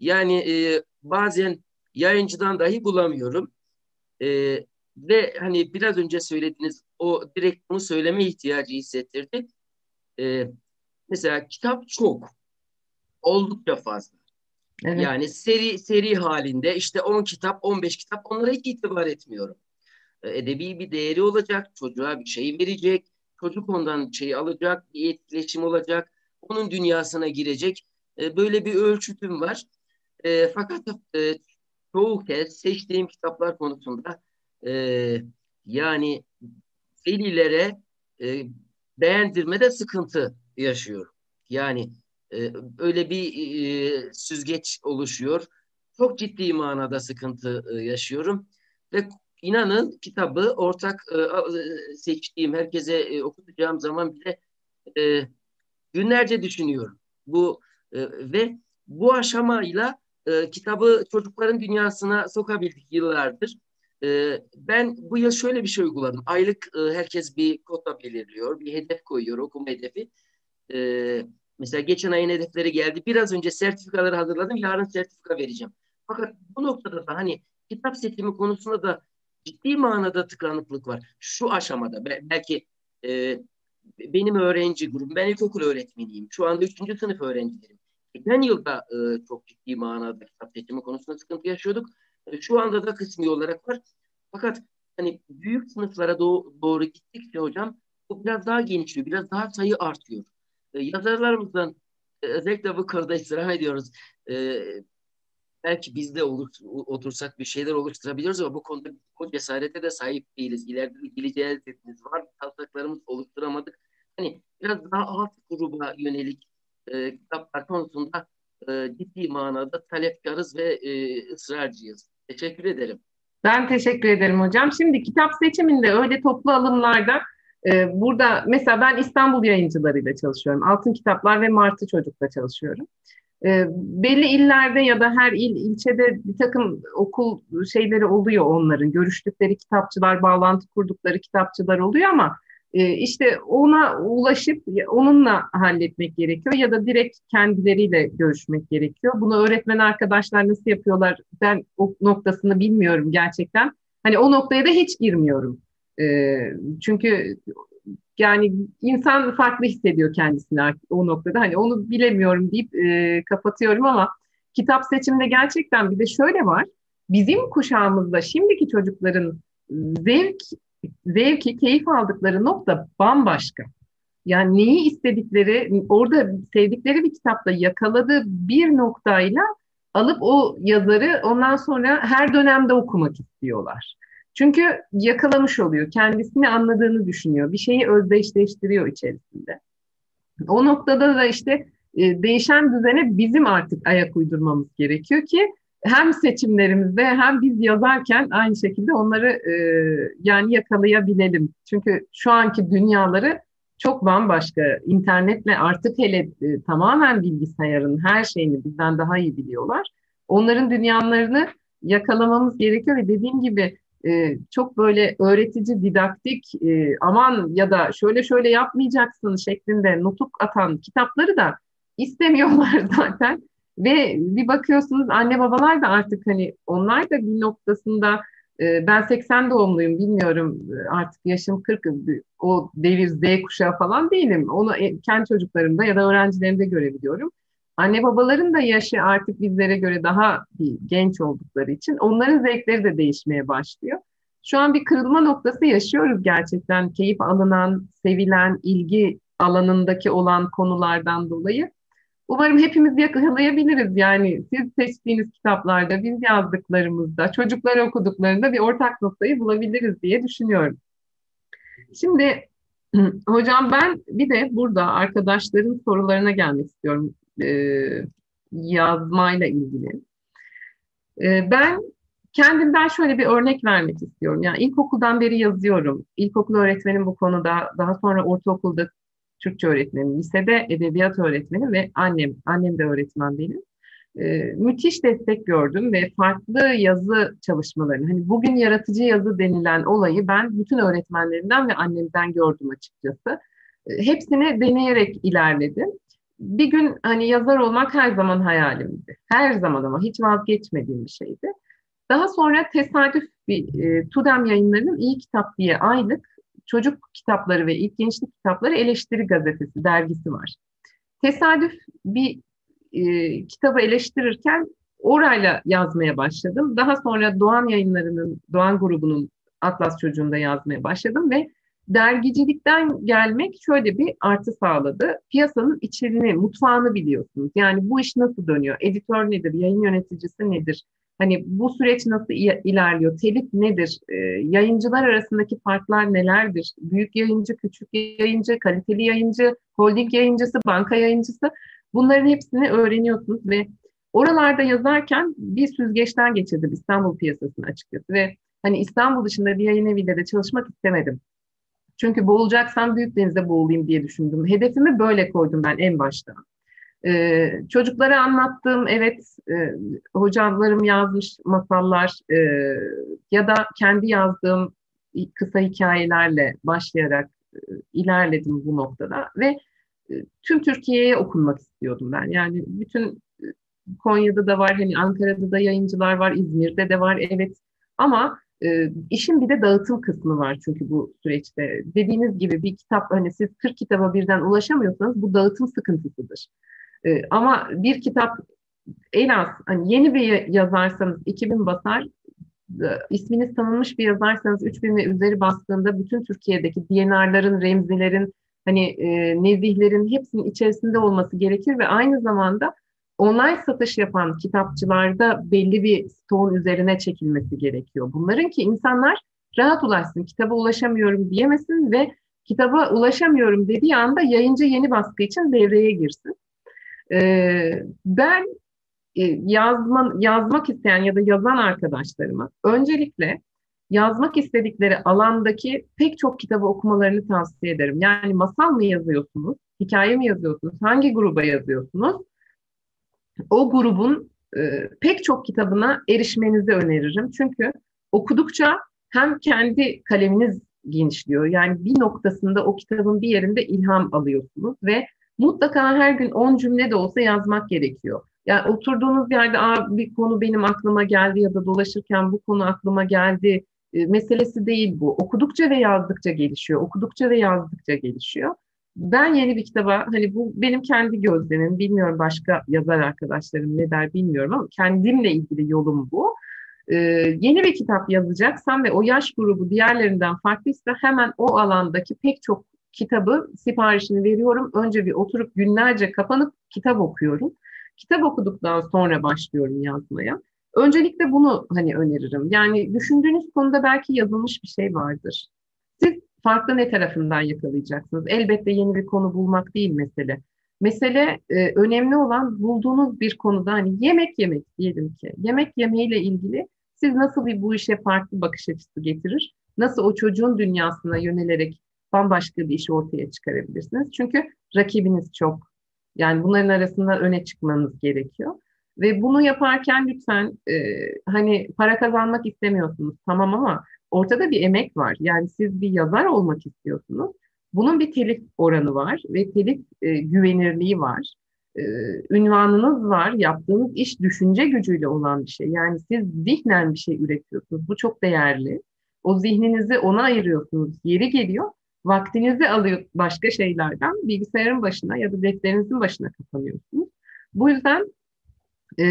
Yani e, bazen yayıncıdan dahi bulamıyorum. E, ve hani biraz önce söylediğiniz o direkt bunu söyleme ihtiyacı hissettirdi. E, mesela kitap çok. Oldukça fazla. Evet. Yani seri seri halinde işte 10 kitap, 15 kitap onlara hiç itibar etmiyorum. E, edebi bir değeri olacak, çocuğa bir şey verecek, çocuk ondan şey alacak, bir etkileşim olacak, onun dünyasına girecek. E, böyle bir ölçütüm var. E, fakat e, çoğu kez seçtiğim kitaplar konusunda e, yani velilere e, beğendirmede sıkıntı yaşıyorum. Yani e, öyle bir e, süzgeç oluşuyor. Çok ciddi manada sıkıntı e, yaşıyorum ve inanın kitabı ortak e, e seçtiğim herkese e, okutacağım zaman bile e, günlerce düşünüyorum. Bu e, ve bu aşamayla e, kitabı çocukların dünyasına sokabildik yıllardır. E, ben bu yıl şöyle bir şey uyguladım. Aylık e, herkes bir kota belirliyor, bir hedef koyuyor, okuma hedefi. E, mesela geçen ayın hedefleri geldi. Biraz önce sertifikaları hazırladım, yarın sertifika vereceğim. Fakat bu noktada da hani kitap seçimi konusunda da ciddi manada tıkanıklık var. Şu aşamada belki e, benim öğrenci grubum, ben ilkokul öğretmeniyim. Şu anda üçüncü sınıf öğrencilerim. Geçen yılda e, çok ciddi manada kitap seçimi konusunda sıkıntı yaşıyorduk. E, şu anda da kısmi olarak var. Fakat hani büyük sınıflara doğru, doğru gittikçe hocam bu biraz daha genişliyor, biraz daha sayı artıyor. E, yazarlarımızdan e, özellikle bu konuda istirham ediyoruz. E, belki biz de olur, otursak bir şeyler oluşturabiliyoruz ama bu konuda o cesarete de sahip değiliz. İleride ilgili var. Taslaklarımız oluşturamadık. Hani biraz daha alt gruba yönelik e, kitaplar konusunda e, ciddi manada talepkarız ve e, ısrarcıyız. Teşekkür ederim. Ben teşekkür ederim hocam. Şimdi kitap seçiminde öyle toplu alımlarda e, burada mesela ben İstanbul yayıncılarıyla çalışıyorum. Altın Kitaplar ve Martı Çocuk'la çalışıyorum. E, belli illerde ya da her il ilçede bir takım okul şeyleri oluyor onların. Görüştükleri kitapçılar, bağlantı kurdukları kitapçılar oluyor ama işte ona ulaşıp onunla halletmek gerekiyor ya da direkt kendileriyle görüşmek gerekiyor. Bunu öğretmen arkadaşlar nasıl yapıyorlar ben o noktasını bilmiyorum gerçekten. Hani o noktaya da hiç girmiyorum. E, çünkü yani insan farklı hissediyor kendisini o noktada. Hani onu bilemiyorum deyip e, kapatıyorum ama kitap seçiminde gerçekten bir de şöyle var. Bizim kuşağımızda şimdiki çocukların zevk zevki, keyif aldıkları nokta bambaşka. Yani neyi istedikleri, orada sevdikleri bir kitapta yakaladığı bir noktayla alıp o yazarı ondan sonra her dönemde okumak istiyorlar. Çünkü yakalamış oluyor, kendisini anladığını düşünüyor, bir şeyi özdeşleştiriyor içerisinde. O noktada da işte e, değişen düzene bizim artık ayak uydurmamız gerekiyor ki hem seçimlerimizde hem biz yazarken aynı şekilde onları e, yani yakalayabilelim. Çünkü şu anki dünyaları çok bambaşka. İnternetle artık hele e, tamamen bilgisayarın her şeyini bizden daha iyi biliyorlar. Onların dünyalarını yakalamamız gerekiyor ve dediğim gibi e, çok böyle öğretici, didaktik e, aman ya da şöyle şöyle yapmayacaksın şeklinde nutuk atan kitapları da istemiyorlar [laughs] zaten. Ve bir bakıyorsunuz anne babalar da artık hani onlar da bir noktasında Ee, ben 80 doğumluyum bilmiyorum artık yaşım 40 o devir Z kuşağı falan değilim. Onu e, kendi çocuklarımda ya da öğrencilerimde görebiliyorum. Anne babaların da yaşı artık bizlere göre daha bir genç oldukları için onların zevkleri de değişmeye başlıyor. Şu an bir kırılma noktası yaşıyoruz gerçekten. Keyif alınan, sevilen, ilgi alanındaki olan konulardan dolayı. Umarım hepimiz yakalayabiliriz. Yani siz seçtiğiniz kitaplarda, biz yazdıklarımızda, çocuklar okuduklarında bir ortak noktayı bulabiliriz diye düşünüyorum. Şimdi [clears throat] hocam ben bir de burada arkadaşların sorularına gelmek istiyorum e, yazmayla ilgili. E, ben kendimden şöyle bir örnek vermek istiyorum. Yani ilkokuldan beri yazıyorum. İlkokul öğretmenim bu konuda, daha sonra ortaokulda Türkçe öğretmenim, lisede edebiyat öğretmeni ve annem, annem de öğretmen benim. Ee, müthiş destek gördüm ve farklı yazı çalışmalarını, hani bugün yaratıcı yazı denilen olayı ben bütün öğretmenlerimden ve annemden gördüm açıkçası. Ee, hepsini deneyerek ilerledim. Bir gün hani yazar olmak her zaman hayalimdi. Her zaman ama hiç vazgeçmediğim bir şeydi. Daha sonra tesadüf bir e, Tudem yayınlarının iyi kitap diye aylık çocuk kitapları ve ilk gençlik kitapları eleştiri gazetesi, dergisi var. Tesadüf bir e, kitabı eleştirirken orayla yazmaya başladım. Daha sonra Doğan yayınlarının, Doğan grubunun Atlas Çocuğu'nda yazmaya başladım ve dergicilikten gelmek şöyle bir artı sağladı. Piyasanın içeriğini, mutfağını biliyorsunuz. Yani bu iş nasıl dönüyor? Editör nedir? Yayın yöneticisi nedir? Hani bu süreç nasıl ilerliyor? Telif nedir? E, yayıncılar arasındaki farklar nelerdir? Büyük yayıncı, küçük yayıncı, kaliteli yayıncı, holding yayıncısı, banka yayıncısı bunların hepsini öğreniyorsunuz ve oralarda yazarken bir süzgeçten geçirdim İstanbul piyasasını açıkçası ve hani İstanbul dışında bir yayın eviyle de çalışmak istemedim. Çünkü boğulacaksam büyük denizde boğulayım diye düşündüm. Hedefimi böyle koydum ben en başta. Ee, çocuklara anlattığım evet e, hocalarım yazmış masallar e, ya da kendi yazdığım kısa hikayelerle başlayarak e, ilerledim bu noktada ve e, tüm Türkiye'ye okunmak istiyordum ben. Yani bütün e, Konya'da da var, hani Ankara'da da yayıncılar var, İzmir'de de var evet ama e, işin bir de dağıtım kısmı var çünkü bu süreçte. Dediğiniz gibi bir kitap hani siz 40 kitaba birden ulaşamıyorsanız bu dağıtım sıkıntısıdır. E, ama bir kitap en az hani yeni bir yazarsanız 2000 basar, e, isminiz tanınmış bir yazarsanız 3000 ve üzeri bastığında bütün Türkiye'deki DNR'ların, remzilerin, hani e, nezihlerin hepsinin içerisinde olması gerekir ve aynı zamanda online satış yapan kitapçılarda belli bir stoğun üzerine çekilmesi gerekiyor. Bunların ki insanlar rahat ulaşsın, kitaba ulaşamıyorum diyemesin ve kitaba ulaşamıyorum dediği anda yayıncı yeni baskı için devreye girsin. Ee, ben e, yazma, yazmak isteyen ya da yazan arkadaşlarıma öncelikle yazmak istedikleri alandaki pek çok kitabı okumalarını tavsiye ederim. Yani masal mı yazıyorsunuz, hikaye mi yazıyorsunuz, hangi gruba yazıyorsunuz? O grubun e, pek çok kitabına erişmenizi öneririm. Çünkü okudukça hem kendi kaleminiz genişliyor. Yani bir noktasında o kitabın bir yerinde ilham alıyorsunuz ve mutlaka her gün 10 cümle de olsa yazmak gerekiyor. Yani oturduğunuz yerde bir konu benim aklıma geldi ya da dolaşırken bu konu aklıma geldi e, meselesi değil bu. Okudukça ve yazdıkça gelişiyor. Okudukça ve yazdıkça gelişiyor. Ben yeni bir kitaba hani bu benim kendi gözlemim bilmiyorum başka yazar arkadaşlarım ne der bilmiyorum ama kendimle ilgili yolum bu. Ee, yeni bir kitap yazacaksam ve o yaş grubu diğerlerinden farklıysa hemen o alandaki pek çok kitabı siparişini veriyorum. Önce bir oturup günlerce kapanıp kitap okuyorum. Kitap okuduktan sonra başlıyorum yazmaya. Öncelikle bunu hani öneririm. Yani düşündüğünüz konuda belki yazılmış bir şey vardır. Siz farklı ne tarafından yakalayacaksınız? Elbette yeni bir konu bulmak değil mesele. Mesele e, önemli olan bulduğunuz bir konuda hani yemek yemek diyelim ki. Yemek yemeğiyle ilgili siz nasıl bir bu işe farklı bakış açısı getirir? Nasıl o çocuğun dünyasına yönelerek bambaşka bir iş ortaya çıkarabilirsiniz. Çünkü rakibiniz çok. Yani bunların arasında öne çıkmanız gerekiyor. Ve bunu yaparken lütfen e, hani para kazanmak istemiyorsunuz tamam ama ortada bir emek var. Yani siz bir yazar olmak istiyorsunuz. Bunun bir telif oranı var ve telif e, güvenirliği var. e, ünvanınız var. Yaptığınız iş düşünce gücüyle olan bir şey. Yani siz zihnen bir şey üretiyorsunuz. Bu çok değerli. O zihninizi ona ayırıyorsunuz. Yeri geliyor. Vaktinizi alıyor başka şeylerden. Bilgisayarın başına ya da defterinizin başına kapanıyorsunuz. Bu yüzden e,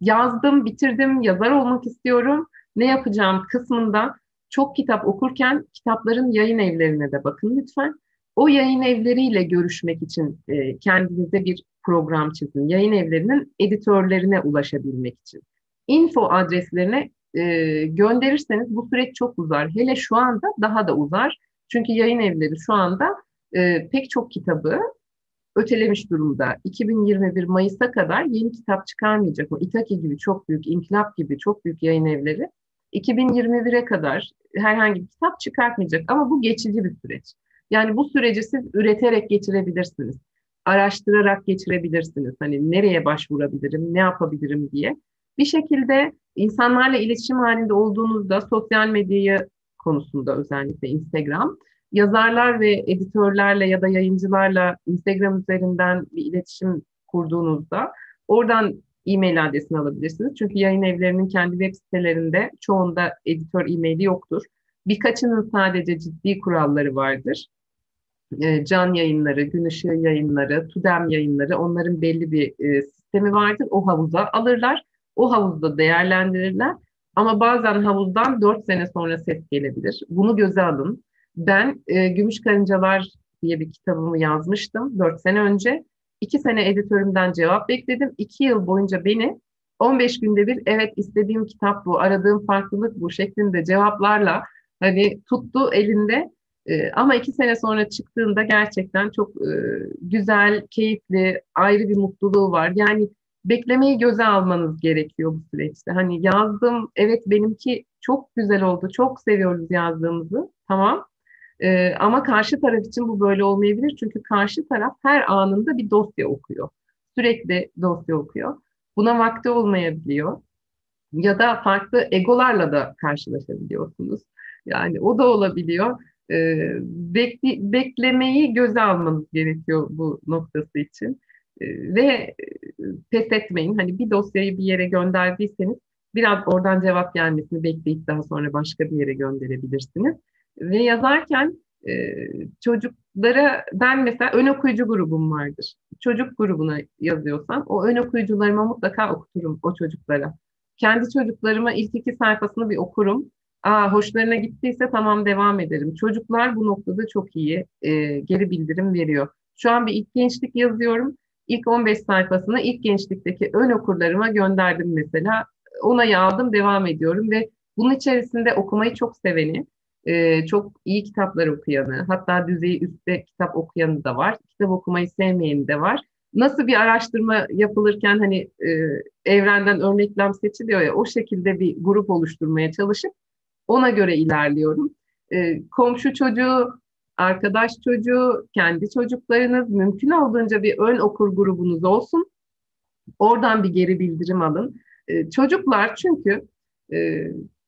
yazdım, bitirdim, yazar olmak istiyorum. Ne yapacağım kısmında çok kitap okurken kitapların yayın evlerine de bakın lütfen. O yayın evleriyle görüşmek için e, kendinize bir program çizin. Yayın evlerinin editörlerine ulaşabilmek için. Info adreslerine e, gönderirseniz bu süreç çok uzar. Hele şu anda daha da uzar. Çünkü yayın evleri şu anda e, pek çok kitabı ötelemiş durumda. 2021 Mayıs'a kadar yeni kitap çıkarmayacak. O İtaki gibi çok büyük, İnkılap gibi çok büyük yayın evleri 2021'e kadar herhangi bir kitap çıkartmayacak. Ama bu geçici bir süreç. Yani bu süreci siz üreterek geçirebilirsiniz. Araştırarak geçirebilirsiniz. Hani nereye başvurabilirim, ne yapabilirim diye. Bir şekilde insanlarla iletişim halinde olduğunuzda sosyal medyayı konusunda özellikle Instagram, yazarlar ve editörlerle ya da yayıncılarla Instagram üzerinden bir iletişim kurduğunuzda oradan e-mail adresini alabilirsiniz. Çünkü yayın evlerinin kendi web sitelerinde çoğunda editör e-maili yoktur. Birkaçının sadece ciddi kuralları vardır. E, can yayınları, gün ışığı yayınları, Tudem yayınları onların belli bir e, sistemi vardır. O havuza alırlar. O havuzda değerlendirirler. Ama bazen havuzdan dört sene sonra ses gelebilir. Bunu göze alın. Ben e, Gümüş Karıncalar diye bir kitabımı yazmıştım dört sene önce. İki sene editörümden cevap bekledim. İki yıl boyunca beni 15 günde bir evet istediğim kitap bu, aradığım farklılık bu şeklinde cevaplarla hani tuttu elinde. E, ama iki sene sonra çıktığında gerçekten çok e, güzel, keyifli, ayrı bir mutluluğu var. Yani beklemeyi göze almanız gerekiyor bu süreçte. Hani yazdım, evet benimki çok güzel oldu, çok seviyoruz yazdığımızı, tamam. Ee, ama karşı taraf için bu böyle olmayabilir. Çünkü karşı taraf her anında bir dosya okuyor. Sürekli dosya okuyor. Buna vakti olmayabiliyor. Ya da farklı egolarla da karşılaşabiliyorsunuz. Yani o da olabiliyor. Ee, bekli, beklemeyi göze almanız gerekiyor bu noktası için. Ve e, pes etmeyin. Hani bir dosyayı bir yere gönderdiyseniz biraz oradan cevap gelmesini bekleyip daha sonra başka bir yere gönderebilirsiniz. Ve yazarken e, çocuklara ben mesela ön okuyucu grubum vardır. Çocuk grubuna yazıyorsam o ön okuyucularıma mutlaka okuturum o çocuklara. Kendi çocuklarıma ilk iki sayfasını bir okurum. Aa, hoşlarına gittiyse tamam devam ederim. Çocuklar bu noktada çok iyi e, geri bildirim veriyor. Şu an bir ilk gençlik yazıyorum. İlk 15 sayfasını ilk gençlikteki ön okurlarıma gönderdim mesela. Ona aldım, devam ediyorum ve bunun içerisinde okumayı çok seveni, e, çok iyi kitaplar okuyanı, hatta düzeyi üstte kitap okuyanı da var. Kitap okumayı sevmeyeni de var. Nasıl bir araştırma yapılırken hani e, evrenden örneklem seçiliyor ya o şekilde bir grup oluşturmaya çalışıp ona göre ilerliyorum. E, komşu çocuğu, arkadaş çocuğu, kendi çocuklarınız mümkün olduğunca bir ön okur grubunuz olsun. Oradan bir geri bildirim alın. E, çocuklar çünkü e,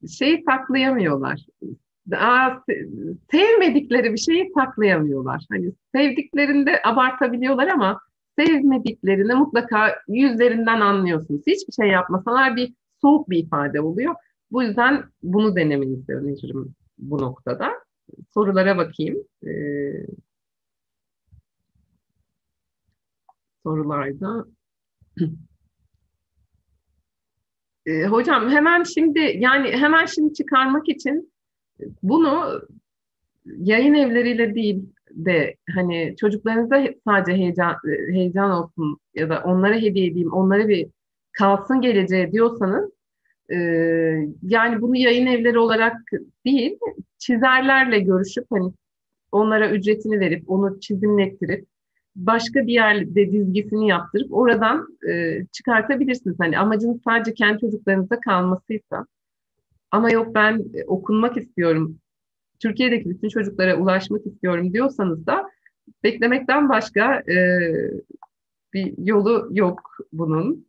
şeyi saklayamıyorlar daha sevmedikleri bir şeyi saklayamıyorlar. Hani sevdiklerinde abartabiliyorlar ama sevmediklerini mutlaka yüzlerinden anlıyorsunuz. Hiçbir şey yapmasalar bir soğuk bir ifade oluyor. Bu yüzden bunu denemenizi öneririm bu noktada. Sorulara bakayım. Ee, sorularda. Ee, hocam hemen şimdi yani hemen şimdi çıkarmak için bunu yayın evleriyle değil de hani çocuklarınıza sadece heyecan heyecan olsun ya da onlara hediye edeyim, onlara bir kalsın geleceğe diyorsanız e, yani bunu yayın evleri olarak değil çizerlerle görüşüp hani onlara ücretini verip onu çizimlettirip başka bir yerde dizgisini yaptırıp oradan e, çıkartabilirsiniz. Hani amacınız sadece kendi çocuklarınıza kalmasıysa ama yok ben e, okunmak istiyorum, Türkiye'deki bütün çocuklara ulaşmak istiyorum diyorsanız da beklemekten başka e, bir yolu yok bunun.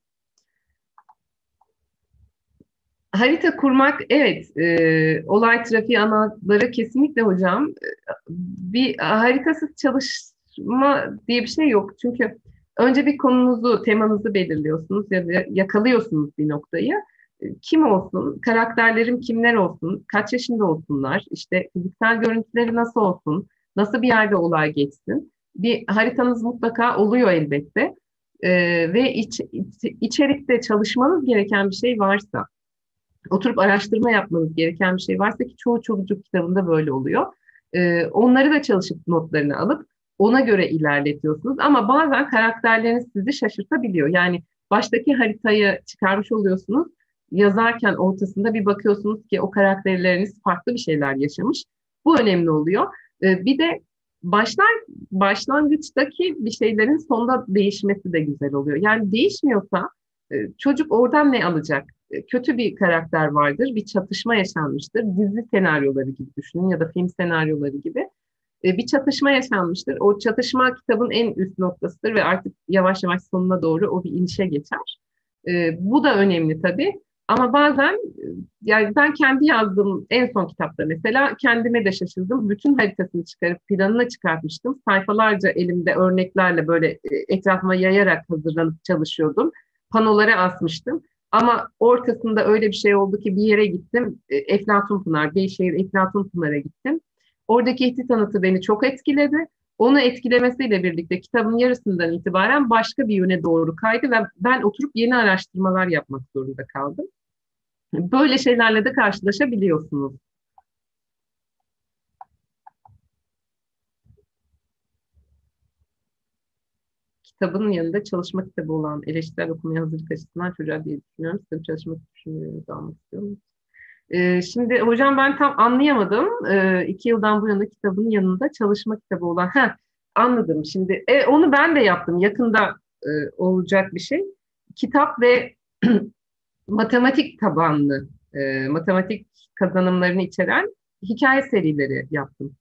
Harita kurmak, evet, e, olay trafiği anaları kesinlikle hocam. Bir haritasız çalışma diye bir şey yok. Çünkü önce bir konunuzu, temanızı belirliyorsunuz ya da yakalıyorsunuz bir noktayı. Kim olsun, karakterlerim kimler olsun, kaç yaşında olsunlar, işte fiziksel görüntüleri nasıl olsun, nasıl bir yerde olay geçsin. Bir haritanız mutlaka oluyor elbette. Ee, ve iç, iç, içerikte çalışmanız gereken bir şey varsa, oturup araştırma yapmanız gereken bir şey varsa ki çoğu çocuk kitabında böyle oluyor. Ee, onları da çalışıp notlarını alıp ona göre ilerletiyorsunuz. Ama bazen karakterleriniz sizi şaşırtabiliyor. Yani baştaki haritayı çıkarmış oluyorsunuz. Yazarken ortasında bir bakıyorsunuz ki o karakterleriniz farklı bir şeyler yaşamış. Bu önemli oluyor. Ee, bir de başlar başlangıçtaki bir şeylerin sonunda değişmesi de güzel oluyor. Yani değişmiyorsa çocuk oradan ne alacak? E, kötü bir karakter vardır, bir çatışma yaşanmıştır. Dizi senaryoları gibi düşünün ya da film senaryoları gibi. E, bir çatışma yaşanmıştır. O çatışma kitabın en üst noktasıdır ve artık yavaş yavaş sonuna doğru o bir inişe geçer. Bu da önemli tabii. Ama bazen yani ben kendi yazdığım en son kitapta mesela kendime de şaşırdım. Bütün haritasını çıkarıp planını çıkartmıştım. Sayfalarca elimde örneklerle böyle etrafıma yayarak hazırlanıp çalışıyordum. Panolara asmıştım. Ama ortasında öyle bir şey oldu ki bir yere gittim. E, Eflatun Pınar, Beyşehir Eflatun Pınar'a gittim. Oradaki ihtit anıtı beni çok etkiledi. Onu etkilemesiyle birlikte kitabın yarısından itibaren başka bir yöne doğru kaydı ve ben oturup yeni araştırmalar yapmak zorunda kaldım. Böyle şeylerle de karşılaşabiliyorsunuz. Kitabın yanında çalışma kitabı olan eleştirel okumaya hazırlık açısından çocuğa diye düşünüyorum. Size çalışma düşünüyoruz almak istiyorum. Ee, şimdi hocam ben tam anlayamadım. Ee, iki yıldan bu yana kitabın yanında çalışma kitabı olan. Heh, anladım şimdi. E, onu ben de yaptım. Yakında e, olacak bir şey. Kitap ve [clears throat] matematik tabanlı, e, matematik kazanımlarını içeren hikaye serileri yaptım.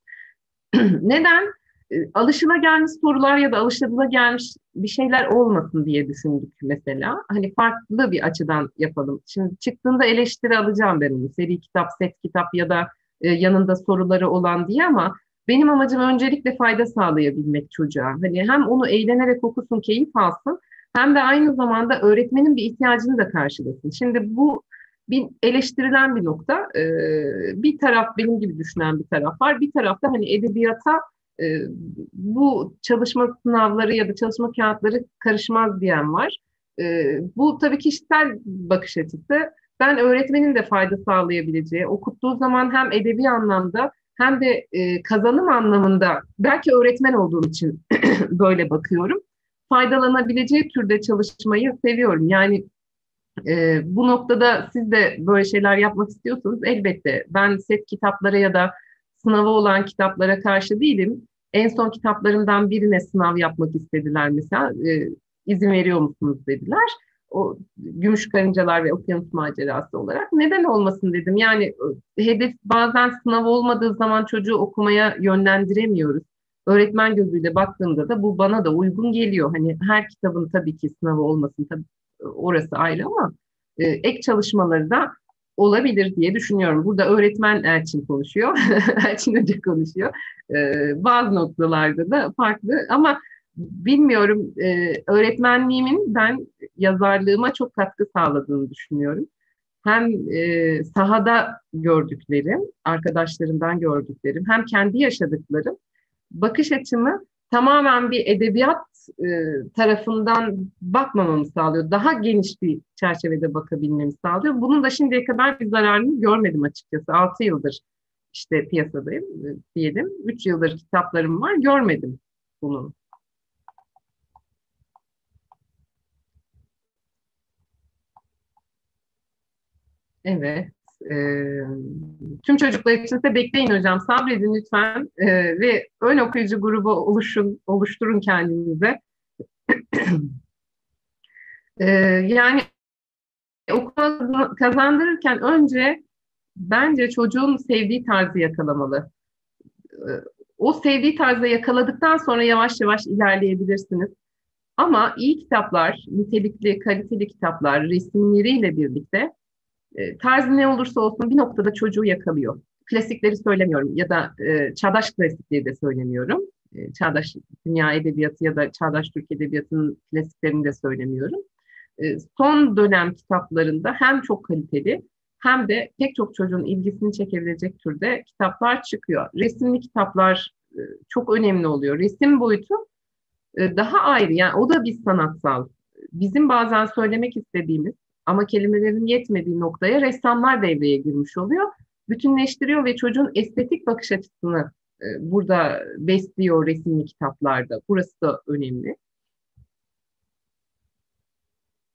[clears throat] Neden? E, alışıla gelmiş sorular ya da alışıla gelmiş bir şeyler olmasın diye düşündük mesela. Hani farklı bir açıdan yapalım. Şimdi çıktığında eleştiri alacağım ben onu. Seri kitap, set kitap ya da e, yanında soruları olan diye ama benim amacım öncelikle fayda sağlayabilmek çocuğa. Hani hem onu eğlenerek okusun, keyif alsın hem de aynı zamanda öğretmenin bir ihtiyacını da karşılasın. Şimdi bu bir eleştirilen bir nokta. Ee, bir taraf benim gibi düşünen bir taraf var. Bir tarafta hani edebiyata e, bu çalışma sınavları ya da çalışma kağıtları karışmaz diyen var. E, bu tabii kişisel bakış açısı. Ben öğretmenin de fayda sağlayabileceği, okuttuğu zaman hem edebi anlamda hem de e, kazanım anlamında belki öğretmen olduğum için [clears throat] böyle bakıyorum. Faydalanabileceği türde çalışmayı seviyorum. Yani bu noktada siz de böyle şeyler yapmak istiyorsanız elbette ben set kitaplara ya da sınavı olan kitaplara karşı değilim. En son kitaplarımdan birine sınav yapmak istediler mesela. E, izin veriyor musunuz dediler. O Gümüş Karıncalar ve Okyanus Macerası olarak. Neden olmasın dedim. Yani e, hedef bazen sınav olmadığı zaman çocuğu okumaya yönlendiremiyoruz. Öğretmen gözüyle baktığımda da bu bana da uygun geliyor. Hani her kitabın tabii ki sınavı olmasın tabii orası ayrı ama e, ek çalışmaları da olabilir diye düşünüyorum. Burada öğretmen Elçin konuşuyor, [laughs] Elçin Hoca konuşuyor. Ee, bazı noktalarda da farklı ama bilmiyorum e, öğretmenliğimin ben yazarlığıma çok katkı sağladığını düşünüyorum. Hem e, sahada gördüklerim, arkadaşlarımdan gördüklerim, hem kendi yaşadıklarım bakış açımı tamamen bir edebiyat e, tarafından bakmamamı sağlıyor. Daha geniş bir çerçevede bakabilmemi sağlıyor. Bunun da şimdiye kadar bir zararını görmedim açıkçası. 6 yıldır işte piyasadayım e, diyelim. 3 yıldır kitaplarım var. Görmedim bunu. Evet. E, tüm çocuklar için de bekleyin hocam. Sabredin lütfen e, ve ön okuyucu grubu oluşun, oluşturun kendinize. [clears throat] e, yani okuma kazandırırken önce bence çocuğun sevdiği tarzı yakalamalı. O sevdiği tarzı yakaladıktan sonra yavaş yavaş ilerleyebilirsiniz. Ama iyi kitaplar, nitelikli, kaliteli kitaplar, resimleriyle birlikte e, tarzı ne olursa olsun bir noktada çocuğu yakalıyor. Klasikleri söylemiyorum ya da e, çağdaş klasikleri de söylemiyorum. e, çağdaş dünya edebiyatı ya da çağdaş Türk edebiyatının klasiklerini de söylemiyorum. E, son dönem kitaplarında hem çok kaliteli hem de pek çok çocuğun ilgisini çekebilecek türde kitaplar çıkıyor. Resimli kitaplar e, çok önemli oluyor. Resim boyutu e, daha ayrı. Yani o da bir sanatsal. Bizim bazen söylemek istediğimiz ama kelimelerin yetmediği noktaya ressamlar devreye girmiş oluyor. Bütünleştiriyor ve çocuğun estetik bakış açısını e, burada besliyor resimli kitaplarda. Burası da önemli.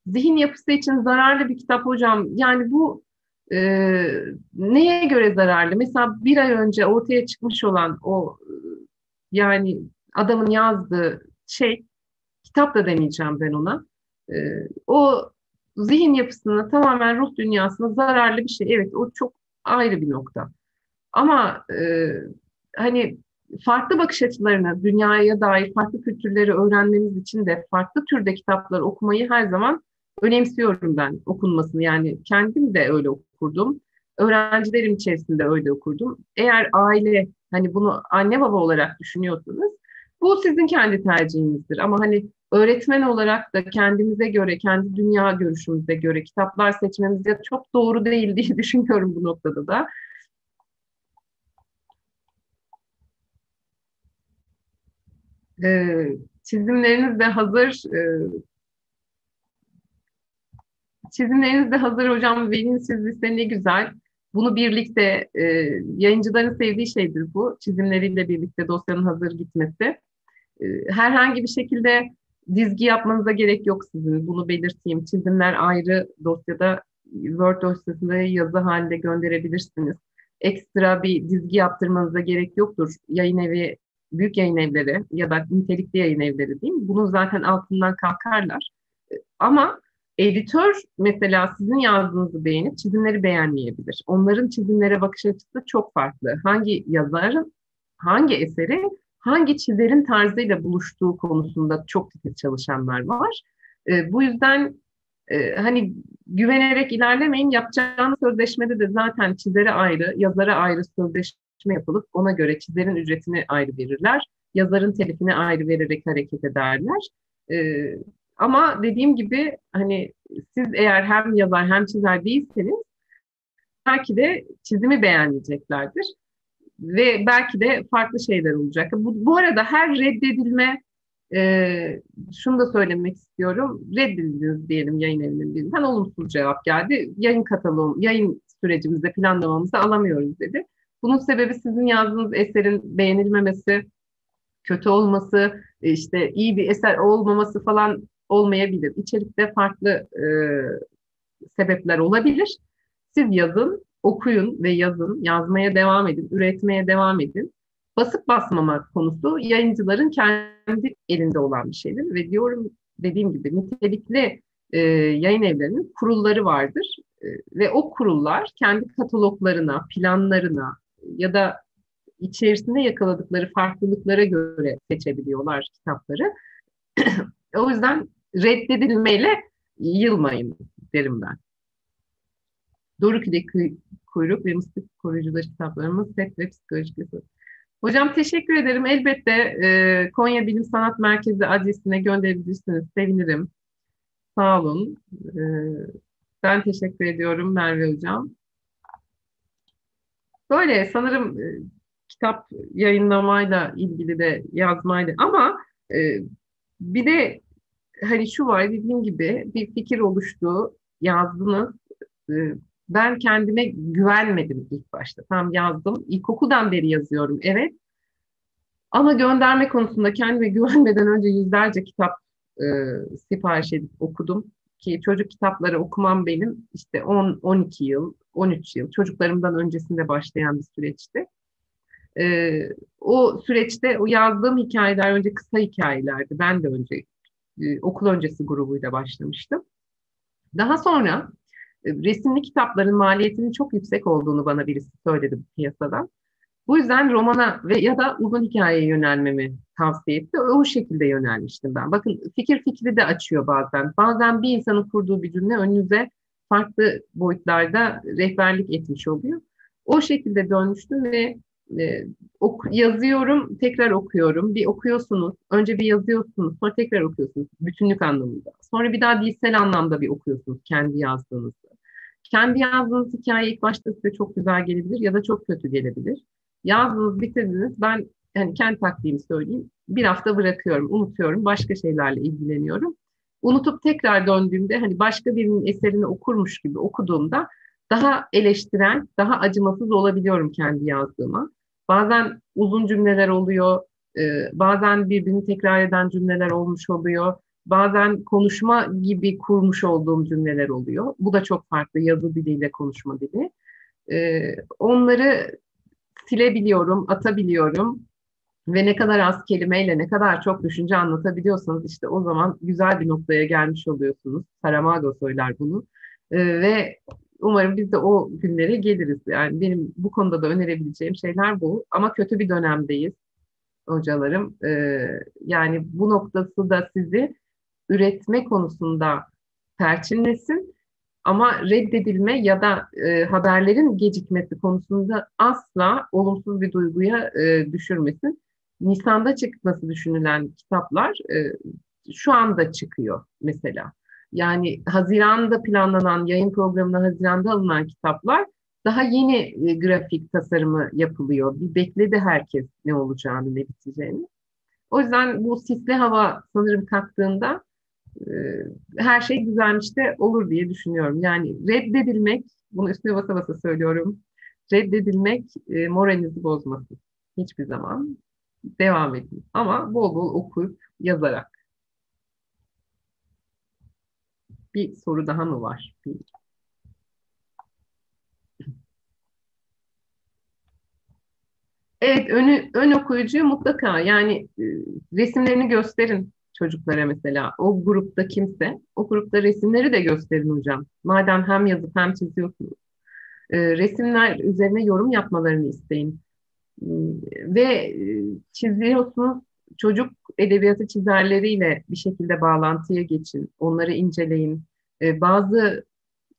Zihin yapısı için zararlı bir kitap hocam. Yani bu e, neye göre zararlı? Mesela bir ay önce ortaya çıkmış olan o yani adamın yazdığı şey kitap da demeyeceğim ben ona. E, o zihin yapısına tamamen ruh dünyasına zararlı bir şey. Evet o çok ayrı bir nokta. Ama e, hani farklı bakış açılarını, dünyaya dair farklı kültürleri öğrenmemiz için de farklı türde kitaplar okumayı her zaman önemsiyorum ben okunmasını. Yani kendim de öyle okurdum. Öğrencilerim içerisinde öyle okurdum. Eğer aile hani bunu anne baba olarak düşünüyorsanız bu sizin kendi tercihinizdir. Ama hani öğretmen olarak da kendimize göre, kendi dünya görüşümüze göre kitaplar seçmemiz de çok doğru değil diye [laughs] düşünüyorum bu noktada da. Ee, çizimleriniz de hazır. Ee, çizimleriniz de hazır hocam. Velin çizgisi ne güzel. Bunu birlikte e, yayıncıların sevdiği şeydir bu. Çizimleriyle birlikte dosyanın hazır gitmesi. E, herhangi bir şekilde dizgi yapmanıza gerek yok sizin. Bunu belirteyim. Çizimler ayrı dosyada Word dosyasında yazı halinde gönderebilirsiniz. Ekstra bir dizgi yaptırmanıza gerek yoktur. Yayın evi, büyük yayın evleri ya da nitelikli yayın evleri değil mi? Bunun zaten altından kalkarlar. Ama editör mesela sizin yazdığınızı beğenip çizimleri beğenmeyebilir. Onların çizimlere bakış açısı çok farklı. Hangi yazarın, hangi eseri hangi çizerin tarzıyla buluştuğu konusunda çok titiz çalışanlar var. E, bu yüzden e, hani güvenerek ilerlemeyin. Yapacağınız sözleşmede de zaten çizere ayrı, yazara ayrı sözleşme yapılıp ona göre çizerin ücretini ayrı verirler. Yazarın telifini ayrı vererek hareket ederler. E, ama dediğim gibi hani siz eğer hem yazar hem çizer değilseniz belki de çizimi beğenmeyeceklerdir ve belki de farklı şeyler olacak. Bu, bu arada her reddedilme e, şunu da söylemek istiyorum. Reddedildiniz diyelim yayın evinin birinden olumsuz cevap geldi. Yayın kataloğum, yayın sürecimizde planlamamızı alamıyoruz dedi. Bunun sebebi sizin yazdığınız eserin beğenilmemesi, kötü olması, işte iyi bir eser olmaması falan olmayabilir. İçerikte farklı e, sebepler olabilir. Siz yazın, okuyun ve yazın, yazmaya devam edin, üretmeye devam edin. Basıp basmama konusu yayıncıların kendi elinde olan bir şeydir ve diyorum dediğim gibi nitelikli e, yayın evlerinin kurulları vardır e, ve o kurullar kendi kataloglarına, planlarına ya da içerisinde yakaladıkları farklılıklara göre seçebiliyorlar kitapları. [clears throat] o yüzden reddedilmeyle yılmayın derim ben. Doruki'deki kuyruk ve mıstık koruyucuları kitaplarımız tek ve psikolojik yasa. Hocam teşekkür ederim. Elbette e, Konya Bilim Sanat Merkezi adresine gönderebilirsiniz. Sevinirim. Sağ olun. E, ben teşekkür ediyorum Merve Hocam. Böyle sanırım e, kitap yayınlamayla ilgili de yazmayla ama e, bir de hani şu var dediğim gibi bir fikir oluştu, yazdınız. E, ben kendime güvenmedim ilk başta. Tam yazdım. İlkokuldan beri yazıyorum. Evet. Ama gönderme konusunda kendime [laughs] güvenmeden önce yüzlerce kitap e, sipariş edip okudum. Ki çocuk kitapları okumam benim işte 10-12 yıl, 13 yıl çocuklarımdan öncesinde başlayan bir süreçti. E, o süreçte o yazdığım hikayeler önce kısa hikayelerdi. Ben de önce e, okul öncesi grubuyla başlamıştım. Daha sonra resimli kitapların maliyetinin çok yüksek olduğunu bana birisi söyledi bu piyasadan. Bu yüzden romana ve ya da uzun hikayeye yönelmemi tavsiye etti. O şekilde yönelmiştim ben. Bakın fikir fikri de açıyor bazen. Bazen bir insanın kurduğu bir cümle önünüze farklı boyutlarda rehberlik etmiş oluyor. O şekilde dönmüştüm ve e, ok, yazıyorum, tekrar okuyorum. Bir okuyorsunuz, önce bir yazıyorsunuz, sonra tekrar okuyorsunuz bütünlük anlamında. Sonra bir daha dilsel anlamda bir okuyorsunuz kendi yazdığınızı. Kendi yazdığınız hikaye ilk başta size çok güzel gelebilir ya da çok kötü gelebilir. Yazdınız, bitirdiniz. Ben yani kendi taktiğimi söyleyeyim. Bir hafta bırakıyorum, unutuyorum, başka şeylerle ilgileniyorum. Unutup tekrar döndüğümde hani başka birinin eserini okurmuş gibi okuduğumda daha eleştiren, daha acımasız olabiliyorum kendi yazdığıma. Bazen uzun cümleler oluyor, bazen birbirini tekrar eden cümleler olmuş oluyor. Bazen konuşma gibi kurmuş olduğum cümleler oluyor. Bu da çok farklı yazı diliyle konuşma dili. E, onları silebiliyorum, atabiliyorum ve ne kadar az kelimeyle ne kadar çok düşünce anlatabiliyorsanız işte o zaman güzel bir noktaya gelmiş oluyorsunuz. Saramago söyler bunu. E, ve umarım biz de o günlere geliriz. Yani benim bu konuda da önerebileceğim şeyler bu. Ama kötü bir dönemdeyiz hocalarım. Ee, yani bu noktası da sizi üretme konusunda perçinlesin. Ama reddedilme ya da e, haberlerin gecikmesi konusunda asla olumsuz bir duyguya e, düşürmesin. Nisan'da çıkması düşünülen kitaplar e, şu anda çıkıyor mesela. Yani Haziran'da planlanan yayın programına Haziran'da alınan kitaplar daha yeni e, grafik tasarımı yapılıyor. Bir bekledi herkes ne olacağını, ne biteceğini. O yüzden bu sisli hava sanırım kalktığında her şey güzelmiş de olur diye düşünüyorum. Yani reddedilmek, bunu üstüne basa basa söylüyorum, reddedilmek e, moralinizi bozmasın. Hiçbir zaman devam edin. Ama bol bol okuyup yazarak. Bir soru daha mı var? Bir... Evet, önü, ön okuyucuyu mutlaka yani e, resimlerini gösterin çocuklara mesela. O grupta kimse, o grupta resimleri de gösterin hocam. Madem hem yazıp hem çiziyorsunuz. E, resimler üzerine yorum yapmalarını isteyin. E, ve çiziyorsunuz, çocuk edebiyatı çizerleriyle bir şekilde bağlantıya geçin. Onları inceleyin. E, bazı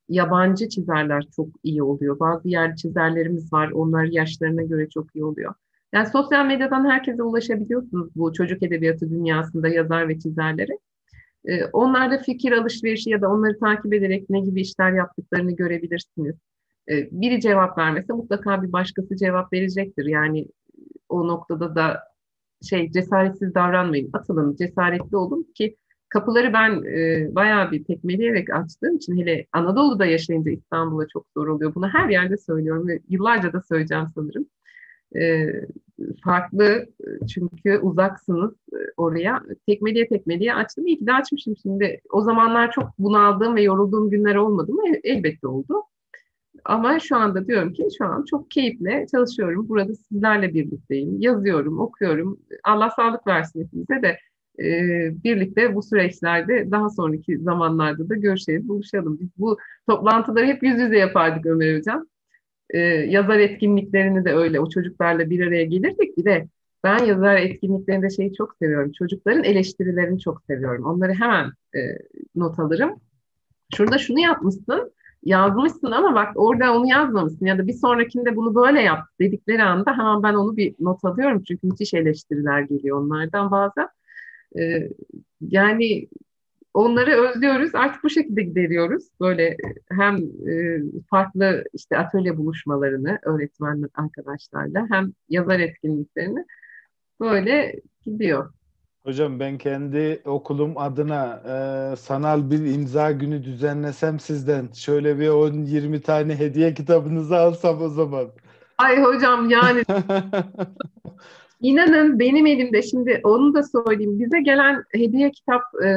yabancı çizerler çok iyi oluyor. Bazı yer çizerlerimiz var. Onlar yaşlarına göre çok iyi oluyor. Yani sosyal medyadan herkese ulaşabiliyorsunuz bu çocuk edebiyatı dünyasında yazar ve çizerlere. Ee, onlarla fikir alışverişi ya da onları takip ederek ne gibi işler yaptıklarını görebilirsiniz. Ee, biri cevap vermese mutlaka bir başkası cevap verecektir. Yani o noktada da şey cesaretsiz davranmayın. Atılın, cesaretli olun ki kapıları ben e, bayağı bir tekmeleyerek açtığım için hele Anadolu'da yaşayınca İstanbul'a çok zor oluyor. Bunu her yerde söylüyorum ve yıllarca da söyleyeceğim sanırım. E, farklı çünkü uzaksınız e, oraya. Tekmeliye tekmeliye açtım. İyi ki de açmışım şimdi. O zamanlar çok bunaldığım ve yorulduğum günler olmadı mı? Elbette oldu. Ama şu anda diyorum ki şu an çok keyifle çalışıyorum. Burada sizlerle birlikteyim. Yazıyorum, okuyorum. Allah sağlık versin hepimize de e, birlikte bu süreçlerde daha sonraki zamanlarda da görüşelim, buluşalım. Biz bu toplantıları hep yüz yüze yapardık Ömer Hocam. E, yazar etkinliklerini de öyle o çocuklarla bir araya gelirdik. Bir de ben yazar etkinliklerinde şeyi çok seviyorum. Çocukların eleştirilerini çok seviyorum. Onları hemen e, not alırım. Şurada şunu yapmışsın, yazmışsın ama bak orada onu yazmamışsın ya da bir sonrakinde bunu böyle yap dedikleri anda hemen ben onu bir not alıyorum. Çünkü müthiş eleştiriler geliyor onlardan bazen. Ee, yani onları özlüyoruz. Artık bu şekilde gideriyoruz. Böyle hem e, farklı işte atölye buluşmalarını öğretmen arkadaşlarla hem yazar etkinliklerini böyle gidiyor. Hocam ben kendi okulum adına e, sanal bir imza günü düzenlesem sizden şöyle bir 10-20 tane hediye kitabınızı alsam o zaman. Ay hocam yani [laughs] İnanın benim elimde şimdi onu da söyleyeyim. Bize gelen hediye kitap e,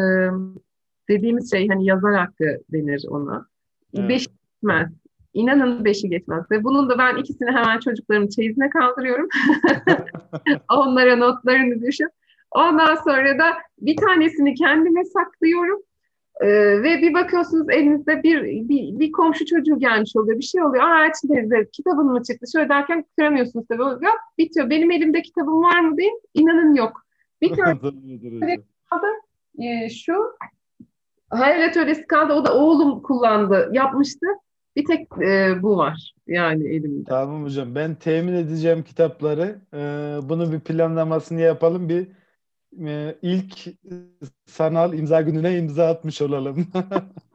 dediğimiz şey hani yazar hakkı denir ona. Evet. Beş geçmez. İnanın beşi geçmez. Ve bunun da ben ikisini hemen çocuklarımın çeyizine kaldırıyorum. [laughs] Onlara notlarını düşün. Ondan sonra da bir tanesini kendime saklıyorum. Ee, ve bir bakıyorsunuz elinizde bir, bir, bir komşu çocuğu gelmiş oluyor. Bir şey oluyor. Aa teyze kitabın mı çıktı? Şöyle derken kıramıyorsunuz tabii. Yok bitiyor. Benim elimde kitabım var mı değil. İnanın yok. Bir [laughs] tane kaldı. Ee, şu hayal atölyesi kaldı. O da oğlum kullandı. Yapmıştı. Bir tek e, bu var yani elimde. Tamam hocam. Ben temin edeceğim kitapları. E, bunu bir planlamasını yapalım. Bir e, ilk sanal imza gününe imza atmış olalım. [laughs]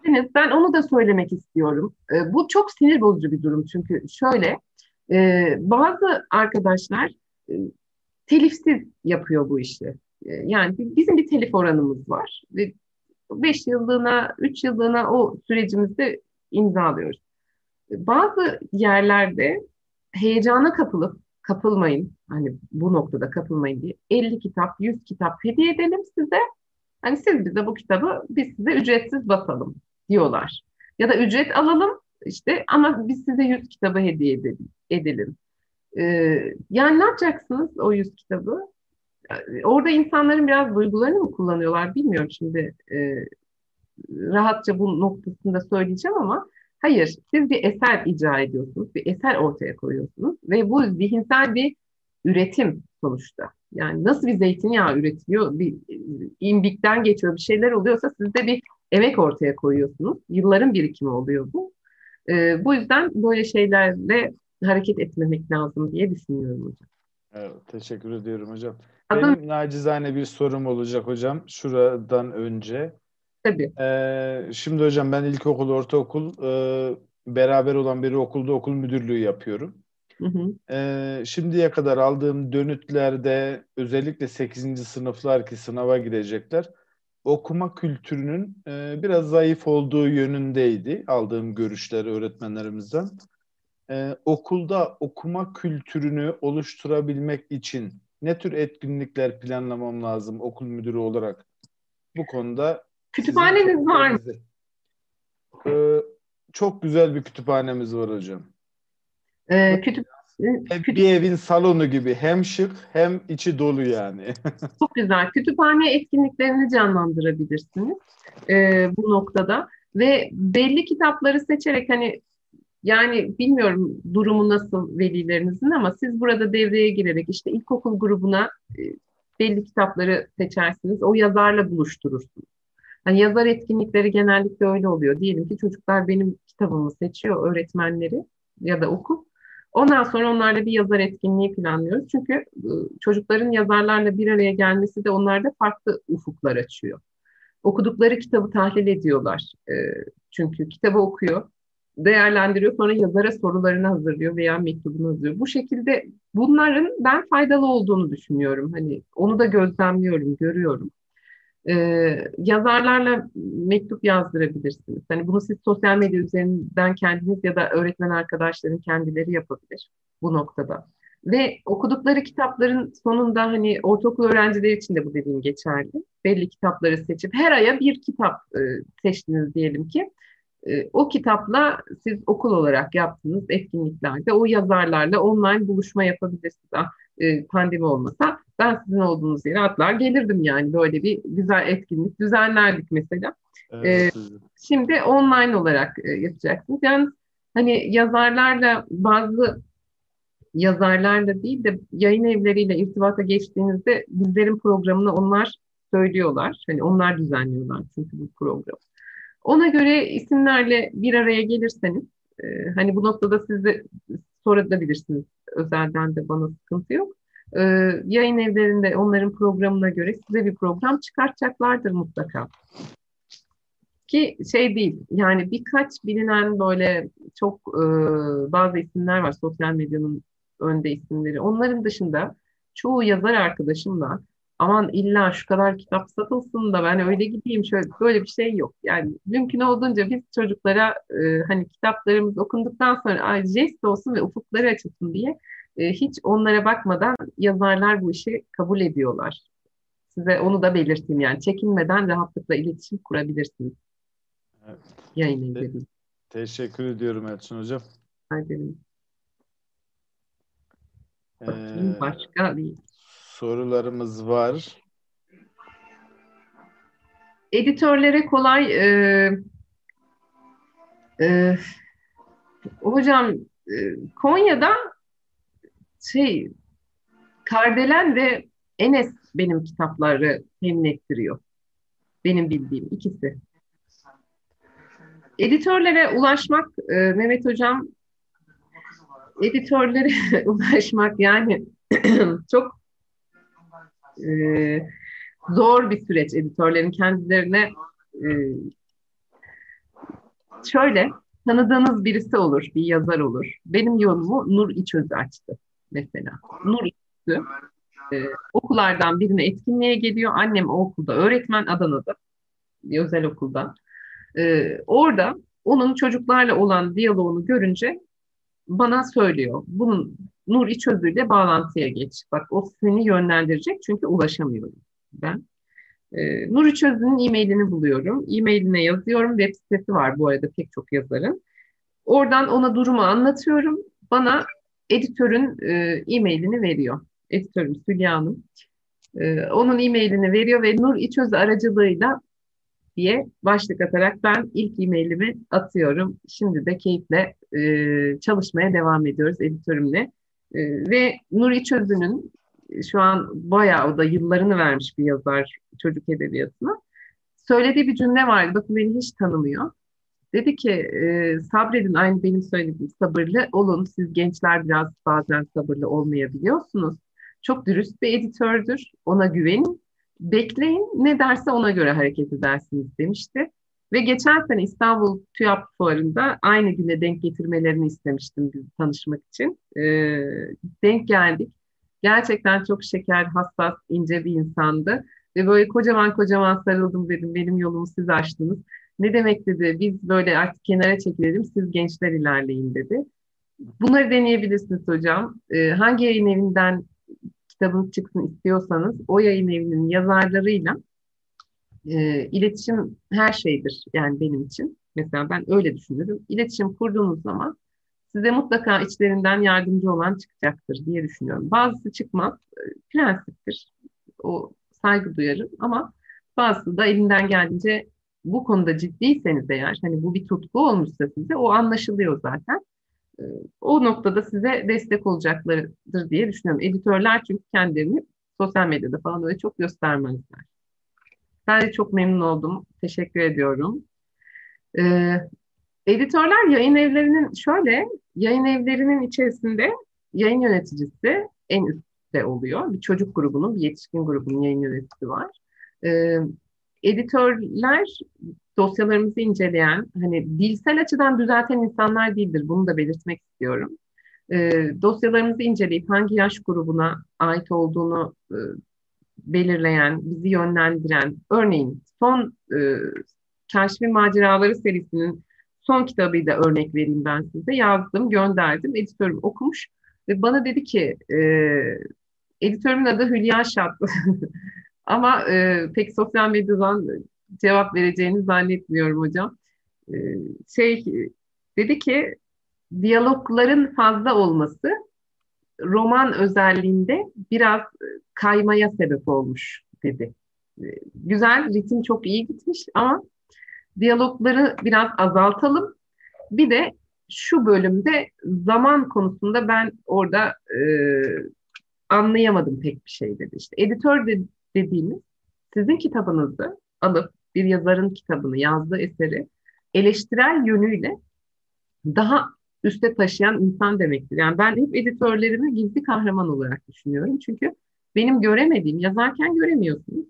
Evet, ben onu da söylemek istiyorum. E, bu çok sinir bozucu bir durum çünkü şöyle e, bazı arkadaşlar e, telifsiz yapıyor bu işi. E, yani bizim bir telif oranımız var ve 5 yıllığına, 3 yıllığına o sürecimizde imzalıyoruz. Bazı yerlerde heyecana kapılıp kapılmayın. Hani bu noktada kapılmayın diye 50 kitap, 100 kitap hediye edelim size. Hani siz bize bu kitabı biz size ücretsiz basalım diyorlar. Ya da ücret alalım işte ama biz size 100 kitabı hediye edelim. Ee, yani ne yapacaksınız o 100 kitabı? Orada insanların biraz duygularını mı kullanıyorlar bilmiyorum şimdi e, rahatça bu noktasında söyleyeceğim ama hayır siz bir eser icra ediyorsunuz, bir eser ortaya koyuyorsunuz ve bu zihinsel bir üretim sonuçta. Yani nasıl bir zeytinyağı üretiliyor, bir imbikten geçiyor, bir şeyler oluyorsa siz de bir emek ortaya koyuyorsunuz. Yılların birikimi oluyor bu. E, bu yüzden böyle şeylerle hareket etmemek lazım diye düşünüyorum hocam. Evet, teşekkür ediyorum hocam. Adım, Benim nacizane bir sorum olacak hocam şuradan önce. Tabii. Ee, şimdi hocam ben ilkokul, ortaokul e, beraber olan bir okulda okul müdürlüğü yapıyorum. Hı hı. Ee, şimdiye kadar aldığım dönütlerde özellikle 8. sınıflar ki sınava girecekler okuma kültürünün e, biraz zayıf olduğu yönündeydi aldığım görüşleri öğretmenlerimizden. E, okulda okuma kültürünü oluşturabilmek için ne tür etkinlikler planlamam lazım okul müdürü olarak? Bu konuda kütüphaneniz var mı? Ee, çok güzel bir kütüphanemiz var hocam. Ee, kütüp bir evin salonu gibi hem şık hem içi dolu yani. [laughs] Çok güzel. Kütüphane etkinliklerini canlandırabilirsiniz e, bu noktada ve belli kitapları seçerek hani yani bilmiyorum durumu nasıl velilerinizin ama siz burada devreye girerek işte ilkokul grubuna e, belli kitapları seçersiniz. O yazarla buluşturursunuz. Hani yazar etkinlikleri genellikle öyle oluyor. Diyelim ki çocuklar benim kitabımı seçiyor öğretmenleri ya da okul. Ondan sonra onlarla bir yazar etkinliği planlıyoruz. Çünkü e, çocukların yazarlarla bir araya gelmesi de onlarda farklı ufuklar açıyor. Okudukları kitabı tahlil ediyorlar. E, çünkü kitabı okuyor, değerlendiriyor, sonra yazara sorularını hazırlıyor veya mektubunu hazırlıyor. Bu şekilde bunların ben faydalı olduğunu düşünüyorum. Hani onu da gözlemliyorum, görüyorum. Ee, yazarlarla mektup yazdırabilirsiniz. Hani bunu siz sosyal medya üzerinden kendiniz ya da öğretmen arkadaşların kendileri yapabilir bu noktada. Ve okudukları kitapların sonunda hani ortaokul öğrencileri için de bu dediğim geçerli. Belli kitapları seçip her aya bir kitap e, seçtiniz diyelim ki. E, o kitapla siz okul olarak yaptığınız etkinliklerde o yazarlarla online buluşma yapabilirsiniz. Ah, e, pandemi olmasa ben sizin olduğunuz yere atlar gelirdim yani böyle bir güzel etkinlik düzenlerdik mesela. Evet. Ee, şimdi online olarak e, yapacaksınız. Yani hani yazarlarla bazı yazarlarla değil de yayın evleriyle irtibata geçtiğinizde bizlerin programını onlar söylüyorlar. Hani onlar düzenliyorlar çünkü bu program. Ona göre isimlerle bir araya gelirseniz e, hani bu noktada siz de sorabilirsiniz. Özelden de bana sıkıntı yok e, yayın evlerinde onların programına göre size bir program çıkartacaklardır mutlaka. Ki şey değil yani birkaç bilinen böyle çok e, bazı isimler var sosyal medyanın önde isimleri. Onların dışında çoğu yazar arkadaşımla aman illa şu kadar kitap satılsın da ben öyle gideyim şöyle böyle bir şey yok. Yani mümkün olduğunca biz çocuklara e, hani kitaplarımız okunduktan sonra ay jest olsun ve ufukları açılsın diye e, hiç onlara bakmadan yazarlar bu işi kabul ediyorlar. Size onu da belirteyim yani çekinmeden rahatlıkla iletişim kurabilirsiniz. Evet. Yayın Te- teşekkür ediyorum Elçin Hocam. Ederim. Ee, başka bir sorularımız var. Editörlere kolay e, e, hocam e, Konya'da şey Kardelen ve Enes benim kitapları temin ettiriyor. Benim bildiğim ikisi. Editörlere ulaşmak e, Mehmet Hocam editörlere [laughs] ulaşmak yani [clears throat] çok e, zor bir süreç editörlerin kendilerine e, şöyle tanıdığınız birisi olur, bir yazar olur. Benim yolumu Nur İçöz açtı mesela. Nur İçöz'ü e, okullardan birine etkinliğe geliyor. Annem o okulda öğretmen Adana'da bir özel okulda. E, orada onun çocuklarla olan diyaloğunu görünce bana söylüyor. Bunun Nur İçözü ile bağlantıya geç. Bak o seni yönlendirecek çünkü ulaşamıyorum ben. Ee, Nur İçözü'nün e-mailini buluyorum. E-mailine yazıyorum. Web sitesi var bu arada pek çok yazarın. Oradan ona durumu anlatıyorum. Bana editörün e, e-mailini veriyor. Editörüm Sülya Hanım. E, onun e-mailini veriyor ve Nur İçözü aracılığıyla diye başlık atarak ben ilk e-mailimi atıyorum. Şimdi de keyifle e, çalışmaya devam ediyoruz editörümle. E, ve Nuri Çözün'ün şu an bayağı da yıllarını vermiş bir yazar çocuk edebiyatına. Söylediği bir cümle vardı. Bakın beni hiç tanımıyor. Dedi ki e, sabredin aynı benim söylediğim sabırlı olun. Siz gençler biraz bazen sabırlı olmayabiliyorsunuz. Çok dürüst bir editördür. Ona güvenin bekleyin ne derse ona göre hareket edersiniz demişti. Ve geçen sene İstanbul TÜYAP fuarında aynı güne denk getirmelerini istemiştim biz tanışmak için. E, denk geldik. Gerçekten çok şeker, hassas, ince bir insandı. Ve böyle kocaman kocaman sarıldım dedim. Benim yolumu siz açtınız. Ne demek dedi. Biz böyle artık kenara çekilelim. Siz gençler ilerleyin dedi. Bunları deneyebilirsiniz hocam. Ee, hangi yayın evinden kitabınız çıksın istiyorsanız o yayın evinin yazarlarıyla e, iletişim her şeydir yani benim için. Mesela ben öyle düşünürüm. İletişim kurduğunuz zaman size mutlaka içlerinden yardımcı olan çıkacaktır diye düşünüyorum. Bazısı çıkmaz, e, prensiptir. O saygı duyarım ama bazısı da elinden geldiğince bu konuda ciddiyseniz eğer, hani bu bir tutku olmuşsa size o anlaşılıyor zaten. E, o noktada size destek olacaklardır diye düşünüyorum. Editörler çünkü kendilerini sosyal medyada falan öyle çok göstermezler. Ben de çok memnun oldum. Teşekkür ediyorum. Ee, editörler yayın evlerinin şöyle, yayın evlerinin içerisinde yayın yöneticisi en üstte oluyor. Bir çocuk grubunun, bir yetişkin grubunun yayın yöneticisi var. Ee, editörler dosyalarımızı inceleyen, hani dilsel açıdan düzelten insanlar değildir. Bunu da belirtmek istiyorum. E, dosyalarımızı inceleyip hangi yaş grubuna ait olduğunu e, belirleyen, bizi yönlendiren, örneğin son e, Keşfi Maceraları serisinin son kitabıyla örnek vereyim ben size. Yazdım, gönderdim, editörüm okumuş ve bana dedi ki, e, editörümün adı Hülya Şat. [laughs] Ama e, pek sosyal medyadan cevap vereceğini zannetmiyorum hocam. Ee, şey dedi ki diyalogların fazla olması roman özelliğinde biraz kaymaya sebep olmuş dedi. Ee, güzel, ritim çok iyi gitmiş ama diyalogları biraz azaltalım. Bir de şu bölümde zaman konusunda ben orada e, anlayamadım pek bir şey dedi. İşte editör de, dediğimiz sizin kitabınızı alıp bir yazarın kitabını, yazdığı eseri eleştirel yönüyle daha üste taşıyan insan demektir. Yani ben hep editörlerimi gizli kahraman olarak düşünüyorum. Çünkü benim göremediğim, yazarken göremiyorsunuz.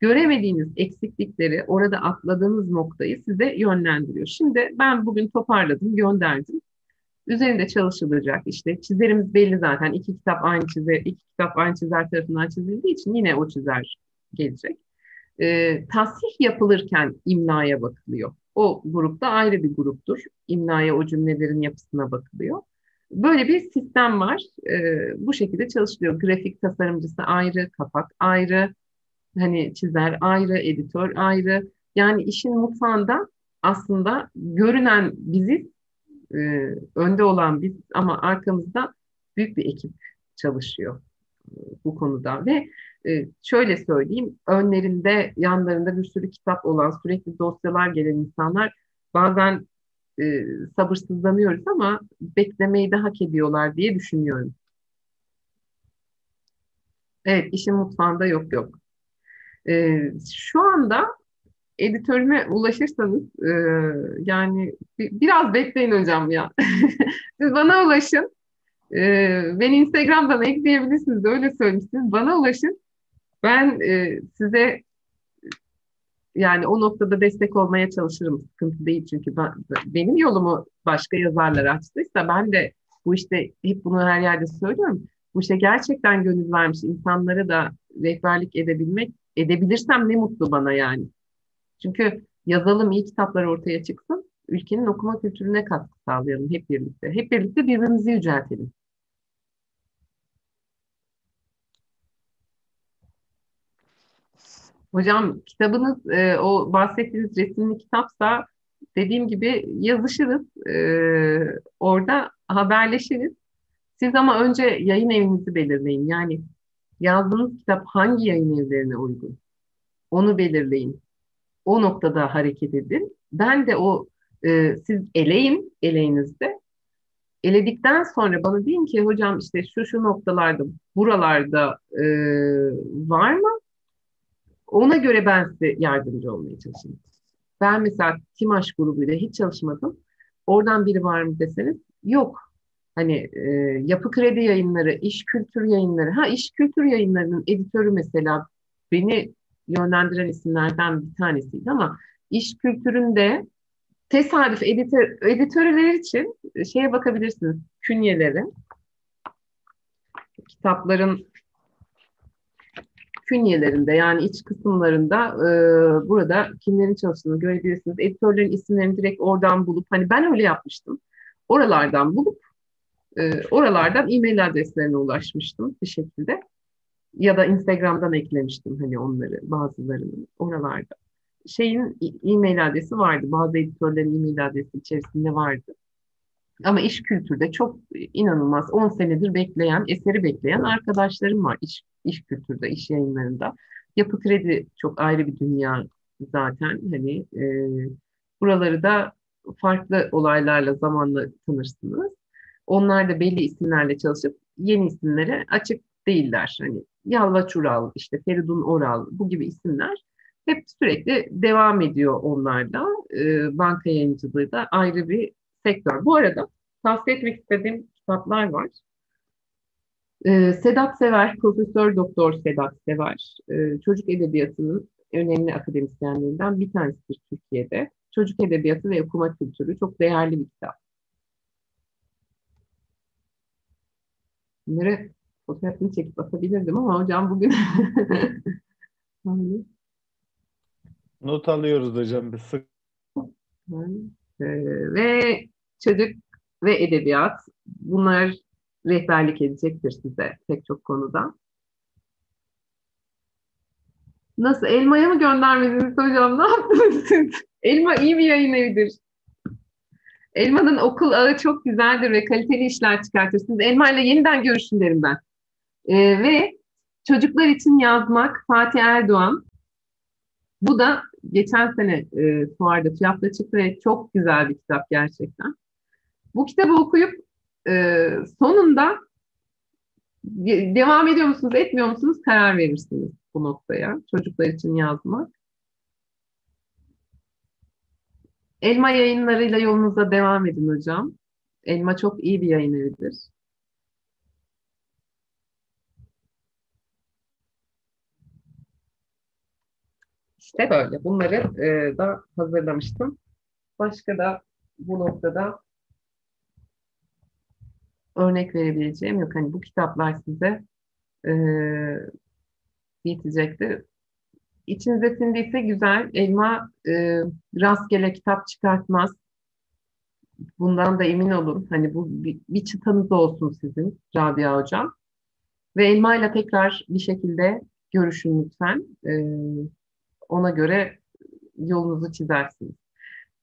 Göremediğiniz eksiklikleri, orada atladığınız noktayı size yönlendiriyor. Şimdi ben bugün toparladım, gönderdim. Üzerinde çalışılacak işte çizerimiz belli zaten. iki kitap aynı çizer, iki kitap aynı çizer tarafından çizildiği için yine o çizer gelecek e, tasih yapılırken imlaya bakılıyor. O grupta ayrı bir gruptur. İmlaya o cümlelerin yapısına bakılıyor. Böyle bir sistem var. E, bu şekilde çalışılıyor. Grafik tasarımcısı ayrı, kapak ayrı, hani çizer ayrı, editör ayrı. Yani işin mutfağında aslında görünen biziz, e, önde olan biz ama arkamızda büyük bir ekip çalışıyor e, bu konuda ve e, şöyle söyleyeyim, önlerinde, yanlarında bir sürü kitap olan, sürekli dosyalar gelen insanlar bazen e, sabırsızlanıyoruz ama beklemeyi de hak ediyorlar diye düşünüyorum. Evet, işin mutfağında yok yok. E, şu anda editörüme ulaşırsanız e, yani biraz bekleyin hocam ya. [laughs] Siz bana ulaşın. E, beni Instagram'dan ekleyebilirsiniz. Öyle söylemişsiniz. Bana ulaşın. Ben e, size yani o noktada destek olmaya çalışırım. Sıkıntı değil çünkü ben, benim yolumu başka yazarlar açtıysa ben de bu işte hep bunu her yerde söylüyorum. Bu işte gerçekten gönül vermiş insanlara da rehberlik edebilmek, edebilirsem ne mutlu bana yani. Çünkü yazalım iyi kitaplar ortaya çıksın, ülkenin okuma kültürüne katkı sağlayalım hep birlikte. Hep birlikte birbirimizi yüceltelim. Hocam kitabınız e, o bahsettiğiniz resimli kitapsa dediğim gibi yazışırız. E, orada haberleşiriz. Siz ama önce yayın evinizi belirleyin. Yani yazdığınız kitap hangi yayın evlerine uygun? Onu belirleyin. O noktada hareket edin. Ben de o e, siz eleyin eleğinizde. Eledikten sonra bana deyin ki hocam işte şu şu noktalarda buralarda e, var mı? Ona göre ben size yardımcı olmaya çalışayım. Ben mesela Timaş grubuyla hiç çalışmadım. Oradan biri var mı deseniz yok. Hani e, yapı kredi yayınları, iş kültür yayınları. Ha iş kültür yayınlarının editörü mesela beni yönlendiren isimlerden bir tanesiydi ama iş kültüründe tesadüf editör, editörler için şeye bakabilirsiniz. Künyeleri. Kitapların künyelerinde yani iç kısımlarında e, burada kimlerin çalıştığını görebilirsiniz. Editörlerin isimlerini direkt oradan bulup hani ben öyle yapmıştım. Oralardan bulup e, oralardan e-mail adreslerine ulaşmıştım bir şekilde. Ya da Instagram'dan eklemiştim hani onları bazılarını oralarda. Şeyin e-mail adresi vardı. Bazı editörlerin e-mail adresi içerisinde vardı. Ama iş kültürde çok inanılmaz 10 senedir bekleyen, eseri bekleyen arkadaşlarım var iş, iş kültürde, iş yayınlarında. Yapı kredi çok ayrı bir dünya zaten. Hani e, buraları da farklı olaylarla zamanla tanırsınız. Onlar da belli isimlerle çalışıp yeni isimlere açık değiller. Hani Yalvaç Ural, işte Feridun Oral bu gibi isimler hep sürekli devam ediyor onlarda. E, banka yayıncılığı da ayrı bir sektör. Bu arada tavsiye etmek istediğim kitaplar var. Ee, Sedat Sever, Profesör Doktor Sedat Sever, ee, çocuk edebiyatının önemli akademisyenlerinden bir tanesidir Türkiye'de. Çocuk edebiyatı ve okuma kültürü çok değerli bir kitap. Bunları fotoğrafını çekip atabilirdim ama hocam bugün [laughs] Not alıyoruz hocam biz sık. Ee, ve çocuk ve edebiyat bunlar rehberlik edecektir size pek çok konuda. Nasıl? Elma'ya mı göndermediniz hocam? Ne yaptınız siz? [laughs] Elma iyi bir yayın evidir. Elma'nın okul ağı çok güzeldir ve kaliteli işler çıkartırsınız. Elma ile yeniden görüşün derim ben. Ee, ve çocuklar için yazmak Fatih Erdoğan. Bu da geçen sene e, fuarda TÜYAP'ta çıktı ve çok güzel bir kitap gerçekten. Bu kitabı okuyup e, sonunda devam ediyor musunuz, etmiyor musunuz karar verirsiniz bu noktaya. Çocuklar için yazmak. Elma yayınlarıyla yolunuza devam edin hocam. Elma çok iyi bir yayın evidir. İşte böyle. Bunları e, da hazırlamıştım. Başka da bu noktada örnek verebileceğim yok. Hani bu kitaplar size e, yetecektir. İçinize sindiyse güzel. Elma e, rastgele kitap çıkartmaz. Bundan da emin olun. Hani bu bir, bir çıtanız olsun sizin Rabia Hocam. Ve Elma ile tekrar bir şekilde görüşün lütfen. E, ona göre yolunuzu çizersiniz.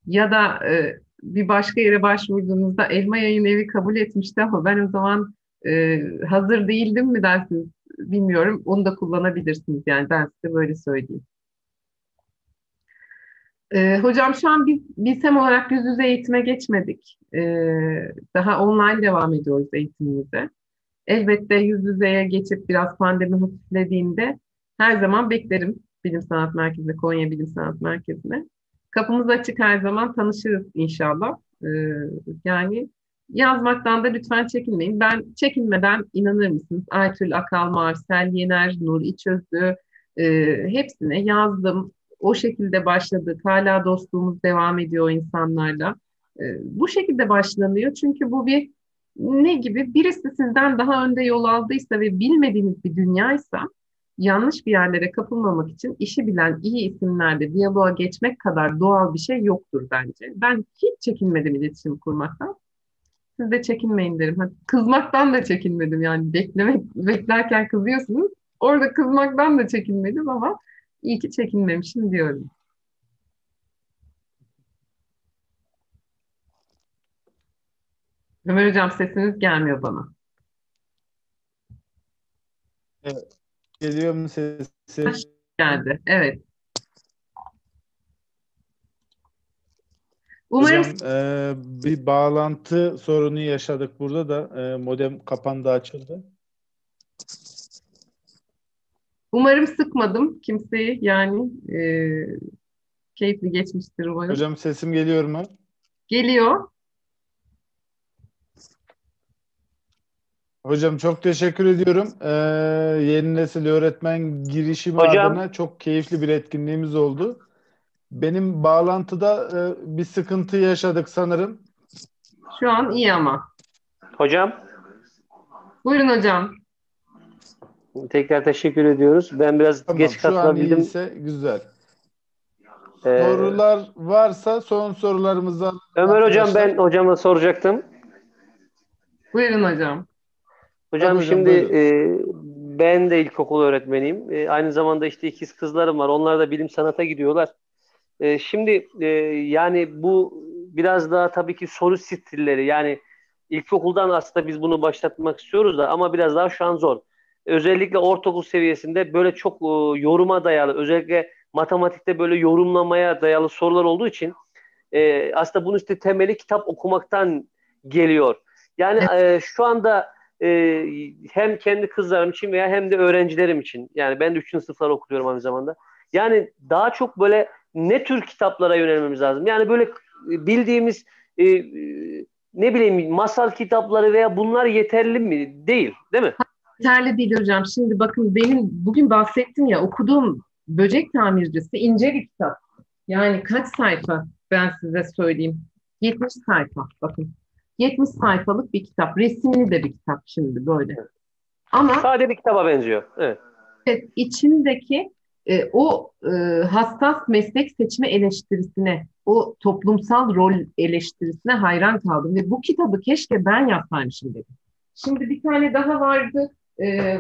Ya da e, bir başka yere başvurduğunuzda Elma Yayın Evi kabul etmişti ama ben o zaman e, hazır değildim mi dersiniz bilmiyorum. Onu da kullanabilirsiniz yani ben size böyle söyleyeyim. E, hocam şu an biz BİSEM olarak yüz yüze eğitime geçmedik. E, daha online devam ediyoruz eğitimimize. Elbette yüz yüzeye geçip biraz pandemi hafiflediğinde her zaman beklerim Bilim Sanat Merkezi'ne, Konya Bilim Sanat Merkezi'ne. Kapımız açık her zaman tanışırız inşallah. Ee, yani yazmaktan da lütfen çekinmeyin. Ben çekinmeden inanır mısınız? Aytül Akal, Marsel Yener, Nur İçözlü e, hepsine yazdım. O şekilde başladık. Hala dostluğumuz devam ediyor insanlarla. E, bu şekilde başlanıyor. Çünkü bu bir ne gibi? Birisi sizden daha önde yol aldıysa ve bilmediğiniz bir dünyaysa yanlış bir yerlere kapılmamak için işi bilen iyi isimlerle diyaloğa geçmek kadar doğal bir şey yoktur bence. Ben hiç çekinmedim iletişim kurmaktan. Siz de çekinmeyin derim. Kızmaktan da çekinmedim yani beklemek beklerken kızıyorsunuz. Orada kızmaktan da çekinmedim ama iyi ki çekinmemişim diyorum. Ömer Hocam sesiniz gelmiyor bana. Evet. Geliyor mu sesi? Geldi. Evet. Umarım Hocam, e, bir bağlantı sorunu yaşadık burada da e, modem kapandı açıldı. Umarım sıkmadım kimseyi yani e, keyifli geçmiştir umarım. Hocam sesim geliyor mu? Geliyor. Hocam çok teşekkür ediyorum. Ee, yeni nesil öğretmen girişimi Hocam. adına çok keyifli bir etkinliğimiz oldu. Benim bağlantıda e, bir sıkıntı yaşadık sanırım. Şu an iyi ama. Hocam Buyurun hocam. tekrar teşekkür ediyoruz. Ben biraz Tamam, geç şu an katılabildim. iyiyse güzel. Ee, Sorular varsa son sorularımızı Ömer hocam ben hocama soracaktım. Buyurun hocam. Hocam Tabii hocam, şimdi buyurun. e, ben de ilkokul öğretmeniyim. E, aynı zamanda işte ikiz kızlarım var. Onlar da bilim sanata gidiyorlar. E, şimdi e, yani bu biraz daha tabii ki soru stilleri yani ilkokuldan aslında biz bunu başlatmak istiyoruz da ama biraz daha şu an zor. Özellikle ortaokul seviyesinde böyle çok e, yoruma dayalı özellikle matematikte böyle yorumlamaya dayalı sorular olduğu için e, aslında bunun işte temeli kitap okumaktan geliyor. Yani e, şu anda e, hem kendi kızlarım için veya hem de öğrencilerim için yani ben de 3. sınıflar okuyorum aynı zamanda. Yani daha çok böyle ne tür kitaplara yönelmemiz lazım? Yani böyle bildiğimiz e, e, ne bileyim masal kitapları veya bunlar yeterli mi? Değil, değil mi? Yeterli değil hocam. Şimdi bakın benim bugün bahsettim ya okuduğum Böcek Tamircisi ince bir kitap. Yani kaç sayfa ben size söyleyeyim. 70 sayfa bakın. 70 sayfalık bir kitap. Resimli de bir kitap şimdi böyle. Ama Sade bir kitaba benziyor. Evet. evet, içindeki e, o e, hassas meslek seçme eleştirisine, o toplumsal rol eleştirisine hayran kaldım ve bu kitabı keşke ben yazsaymışım dedim. Şimdi bir tane daha vardı. E,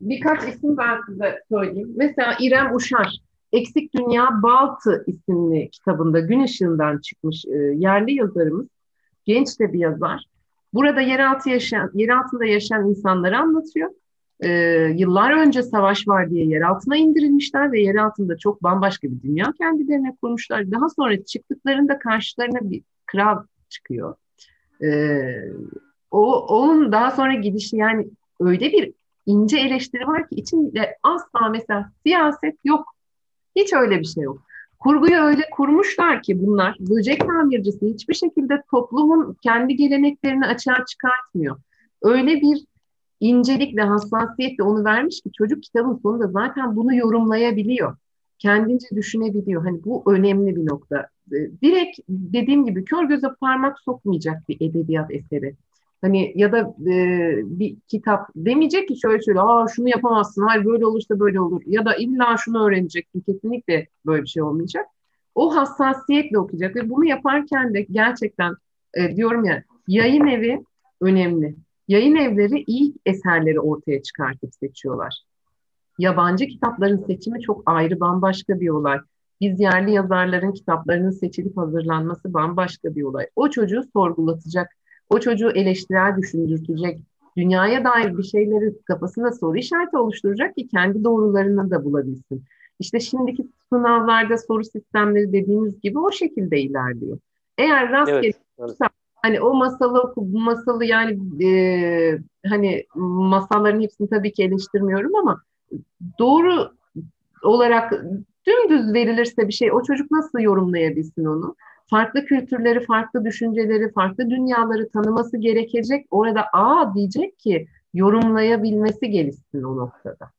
birkaç isim ben size söyleyeyim. Mesela İrem Uşar, Eksik Dünya Baltı isimli kitabında gün ışığından çıkmış e, yerli yazarımız. Genç de bir yazar. Burada yeraltı yaşayan, yer yaşayan insanları anlatıyor. Ee, yıllar önce savaş var diye yer altına indirilmişler ve yer altında çok bambaşka bir dünya kendilerine kurmuşlar. Daha sonra çıktıklarında karşılarına bir kral çıkıyor. Ee, o onun daha sonra gidişi yani öyle bir ince eleştiri var ki içinde asla mesela siyaset yok. Hiç öyle bir şey yok. Kurguyu öyle kurmuşlar ki bunlar böcek tamircisi hiçbir şekilde toplumun kendi geleneklerini açığa çıkartmıyor. Öyle bir incelikle, hassasiyetle onu vermiş ki çocuk kitabın sonunda zaten bunu yorumlayabiliyor. Kendince düşünebiliyor. Hani bu önemli bir nokta. Direkt dediğim gibi kör göze parmak sokmayacak bir edebiyat eseri. Hani ya da e, bir kitap demeyecek ki şöyle şöyle aa şunu yapamazsın, hayır böyle olursa böyle olur ya da illa şunu öğreneceksin kesinlikle böyle bir şey olmayacak. O hassasiyetle okuyacak ve bunu yaparken de gerçekten e, diyorum ya yayın evi önemli. Yayın evleri iyi eserleri ortaya çıkartıp seçiyorlar. Yabancı kitapların seçimi çok ayrı bambaşka bir olay. Biz yerli yazarların kitaplarının seçilip hazırlanması bambaşka bir olay. O çocuğu sorgulatacak o çocuğu eleştirel düşündürtecek, dünyaya dair bir şeyleri kafasında soru işareti oluşturacak ki kendi doğrularını da bulabilsin. İşte şimdiki sınavlarda soru sistemleri dediğimiz gibi o şekilde ilerliyor. Eğer rastgele Evet, evet. hani o masalı oku, bu masalı yani e, hani masalların hepsini tabii ki eleştirmiyorum ama doğru olarak dümdüz verilirse bir şey o çocuk nasıl yorumlayabilsin onu? Farklı kültürleri, farklı düşünceleri, farklı dünyaları tanıması gerekecek. Orada a diyecek ki yorumlayabilmesi gelişsin o noktada.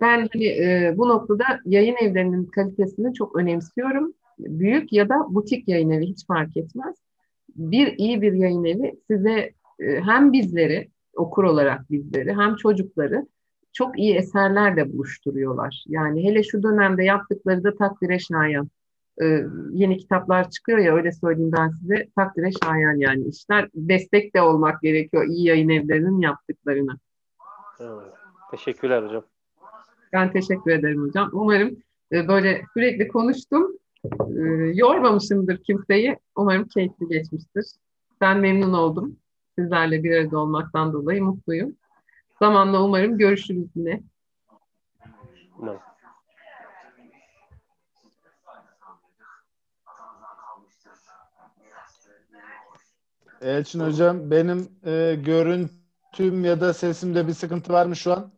Ben hani e, bu noktada yayın evlerinin kalitesini çok önemsiyorum. Büyük ya da butik yayın evi hiç fark etmez. Bir iyi bir yayın evi size e, hem bizleri okur olarak bizleri hem çocukları çok iyi eserlerle buluşturuyorlar. Yani hele şu dönemde yaptıkları da takdire şayan. Ee, yeni kitaplar çıkıyor ya öyle söyleyeyim ben size takdire şayan yani işler. Destek de olmak gerekiyor iyi yayın evlerinin yaptıklarına. Evet. Teşekkürler hocam. Ben teşekkür ederim hocam. Umarım e, böyle sürekli konuştum. E, yormamışımdır kimseyi. Umarım keyifli geçmiştir. Ben memnun oldum. Sizlerle bir arada olmaktan dolayı mutluyum. Zamanla umarım görüşürüz yine. Evet. Elçin Hocam benim e, görüntüm ya da sesimde bir sıkıntı var mı şu an?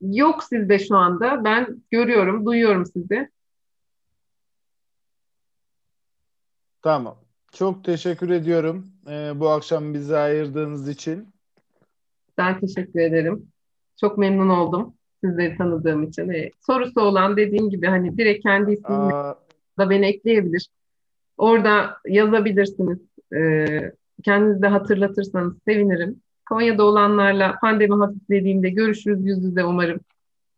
Yok sizde şu anda. Ben görüyorum, duyuyorum sizi. Tamam. Çok teşekkür ediyorum e, bu akşam bize ayırdığınız için. Ben teşekkür ederim. Çok memnun oldum sizleri tanıdığım için. E, sorusu olan dediğim gibi hani direkt kendi ismini da beni ekleyebilir. Orada yazabilirsiniz. E, kendinizi de hatırlatırsanız sevinirim. Konya'da olanlarla pandemi hafiflediğinde görüşürüz yüz yüze umarım.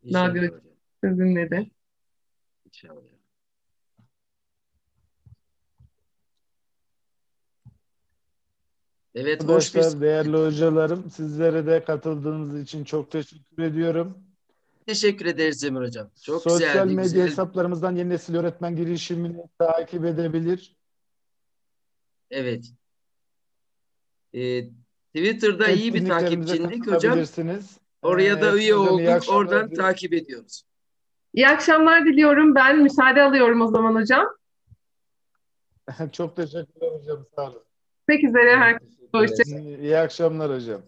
İnşallah. Nabi sizinle de. İnşallah. Evet, Arkadaşlar, hoş bir... değerli hocalarım, sizlere de katıldığınız için çok teşekkür ediyorum. Teşekkür ederiz Cemil Hocam. Çok Sosyal güzeldi, medya güzel. hesaplarımızdan Yeni Nesil Öğretmen girişimini takip edebilir. Evet. Ee, Twitter'da iyi bir takipçindik hocam. Oraya da ee, üye olduk. Oradan diliyorum. takip ediyoruz. İyi akşamlar diliyorum. Ben müsaade alıyorum o zaman hocam. [laughs] Çok teşekkürler hocam. Sağ olun. Görüşmek üzere. Herkese hoşçakalın. İyi akşamlar hocam.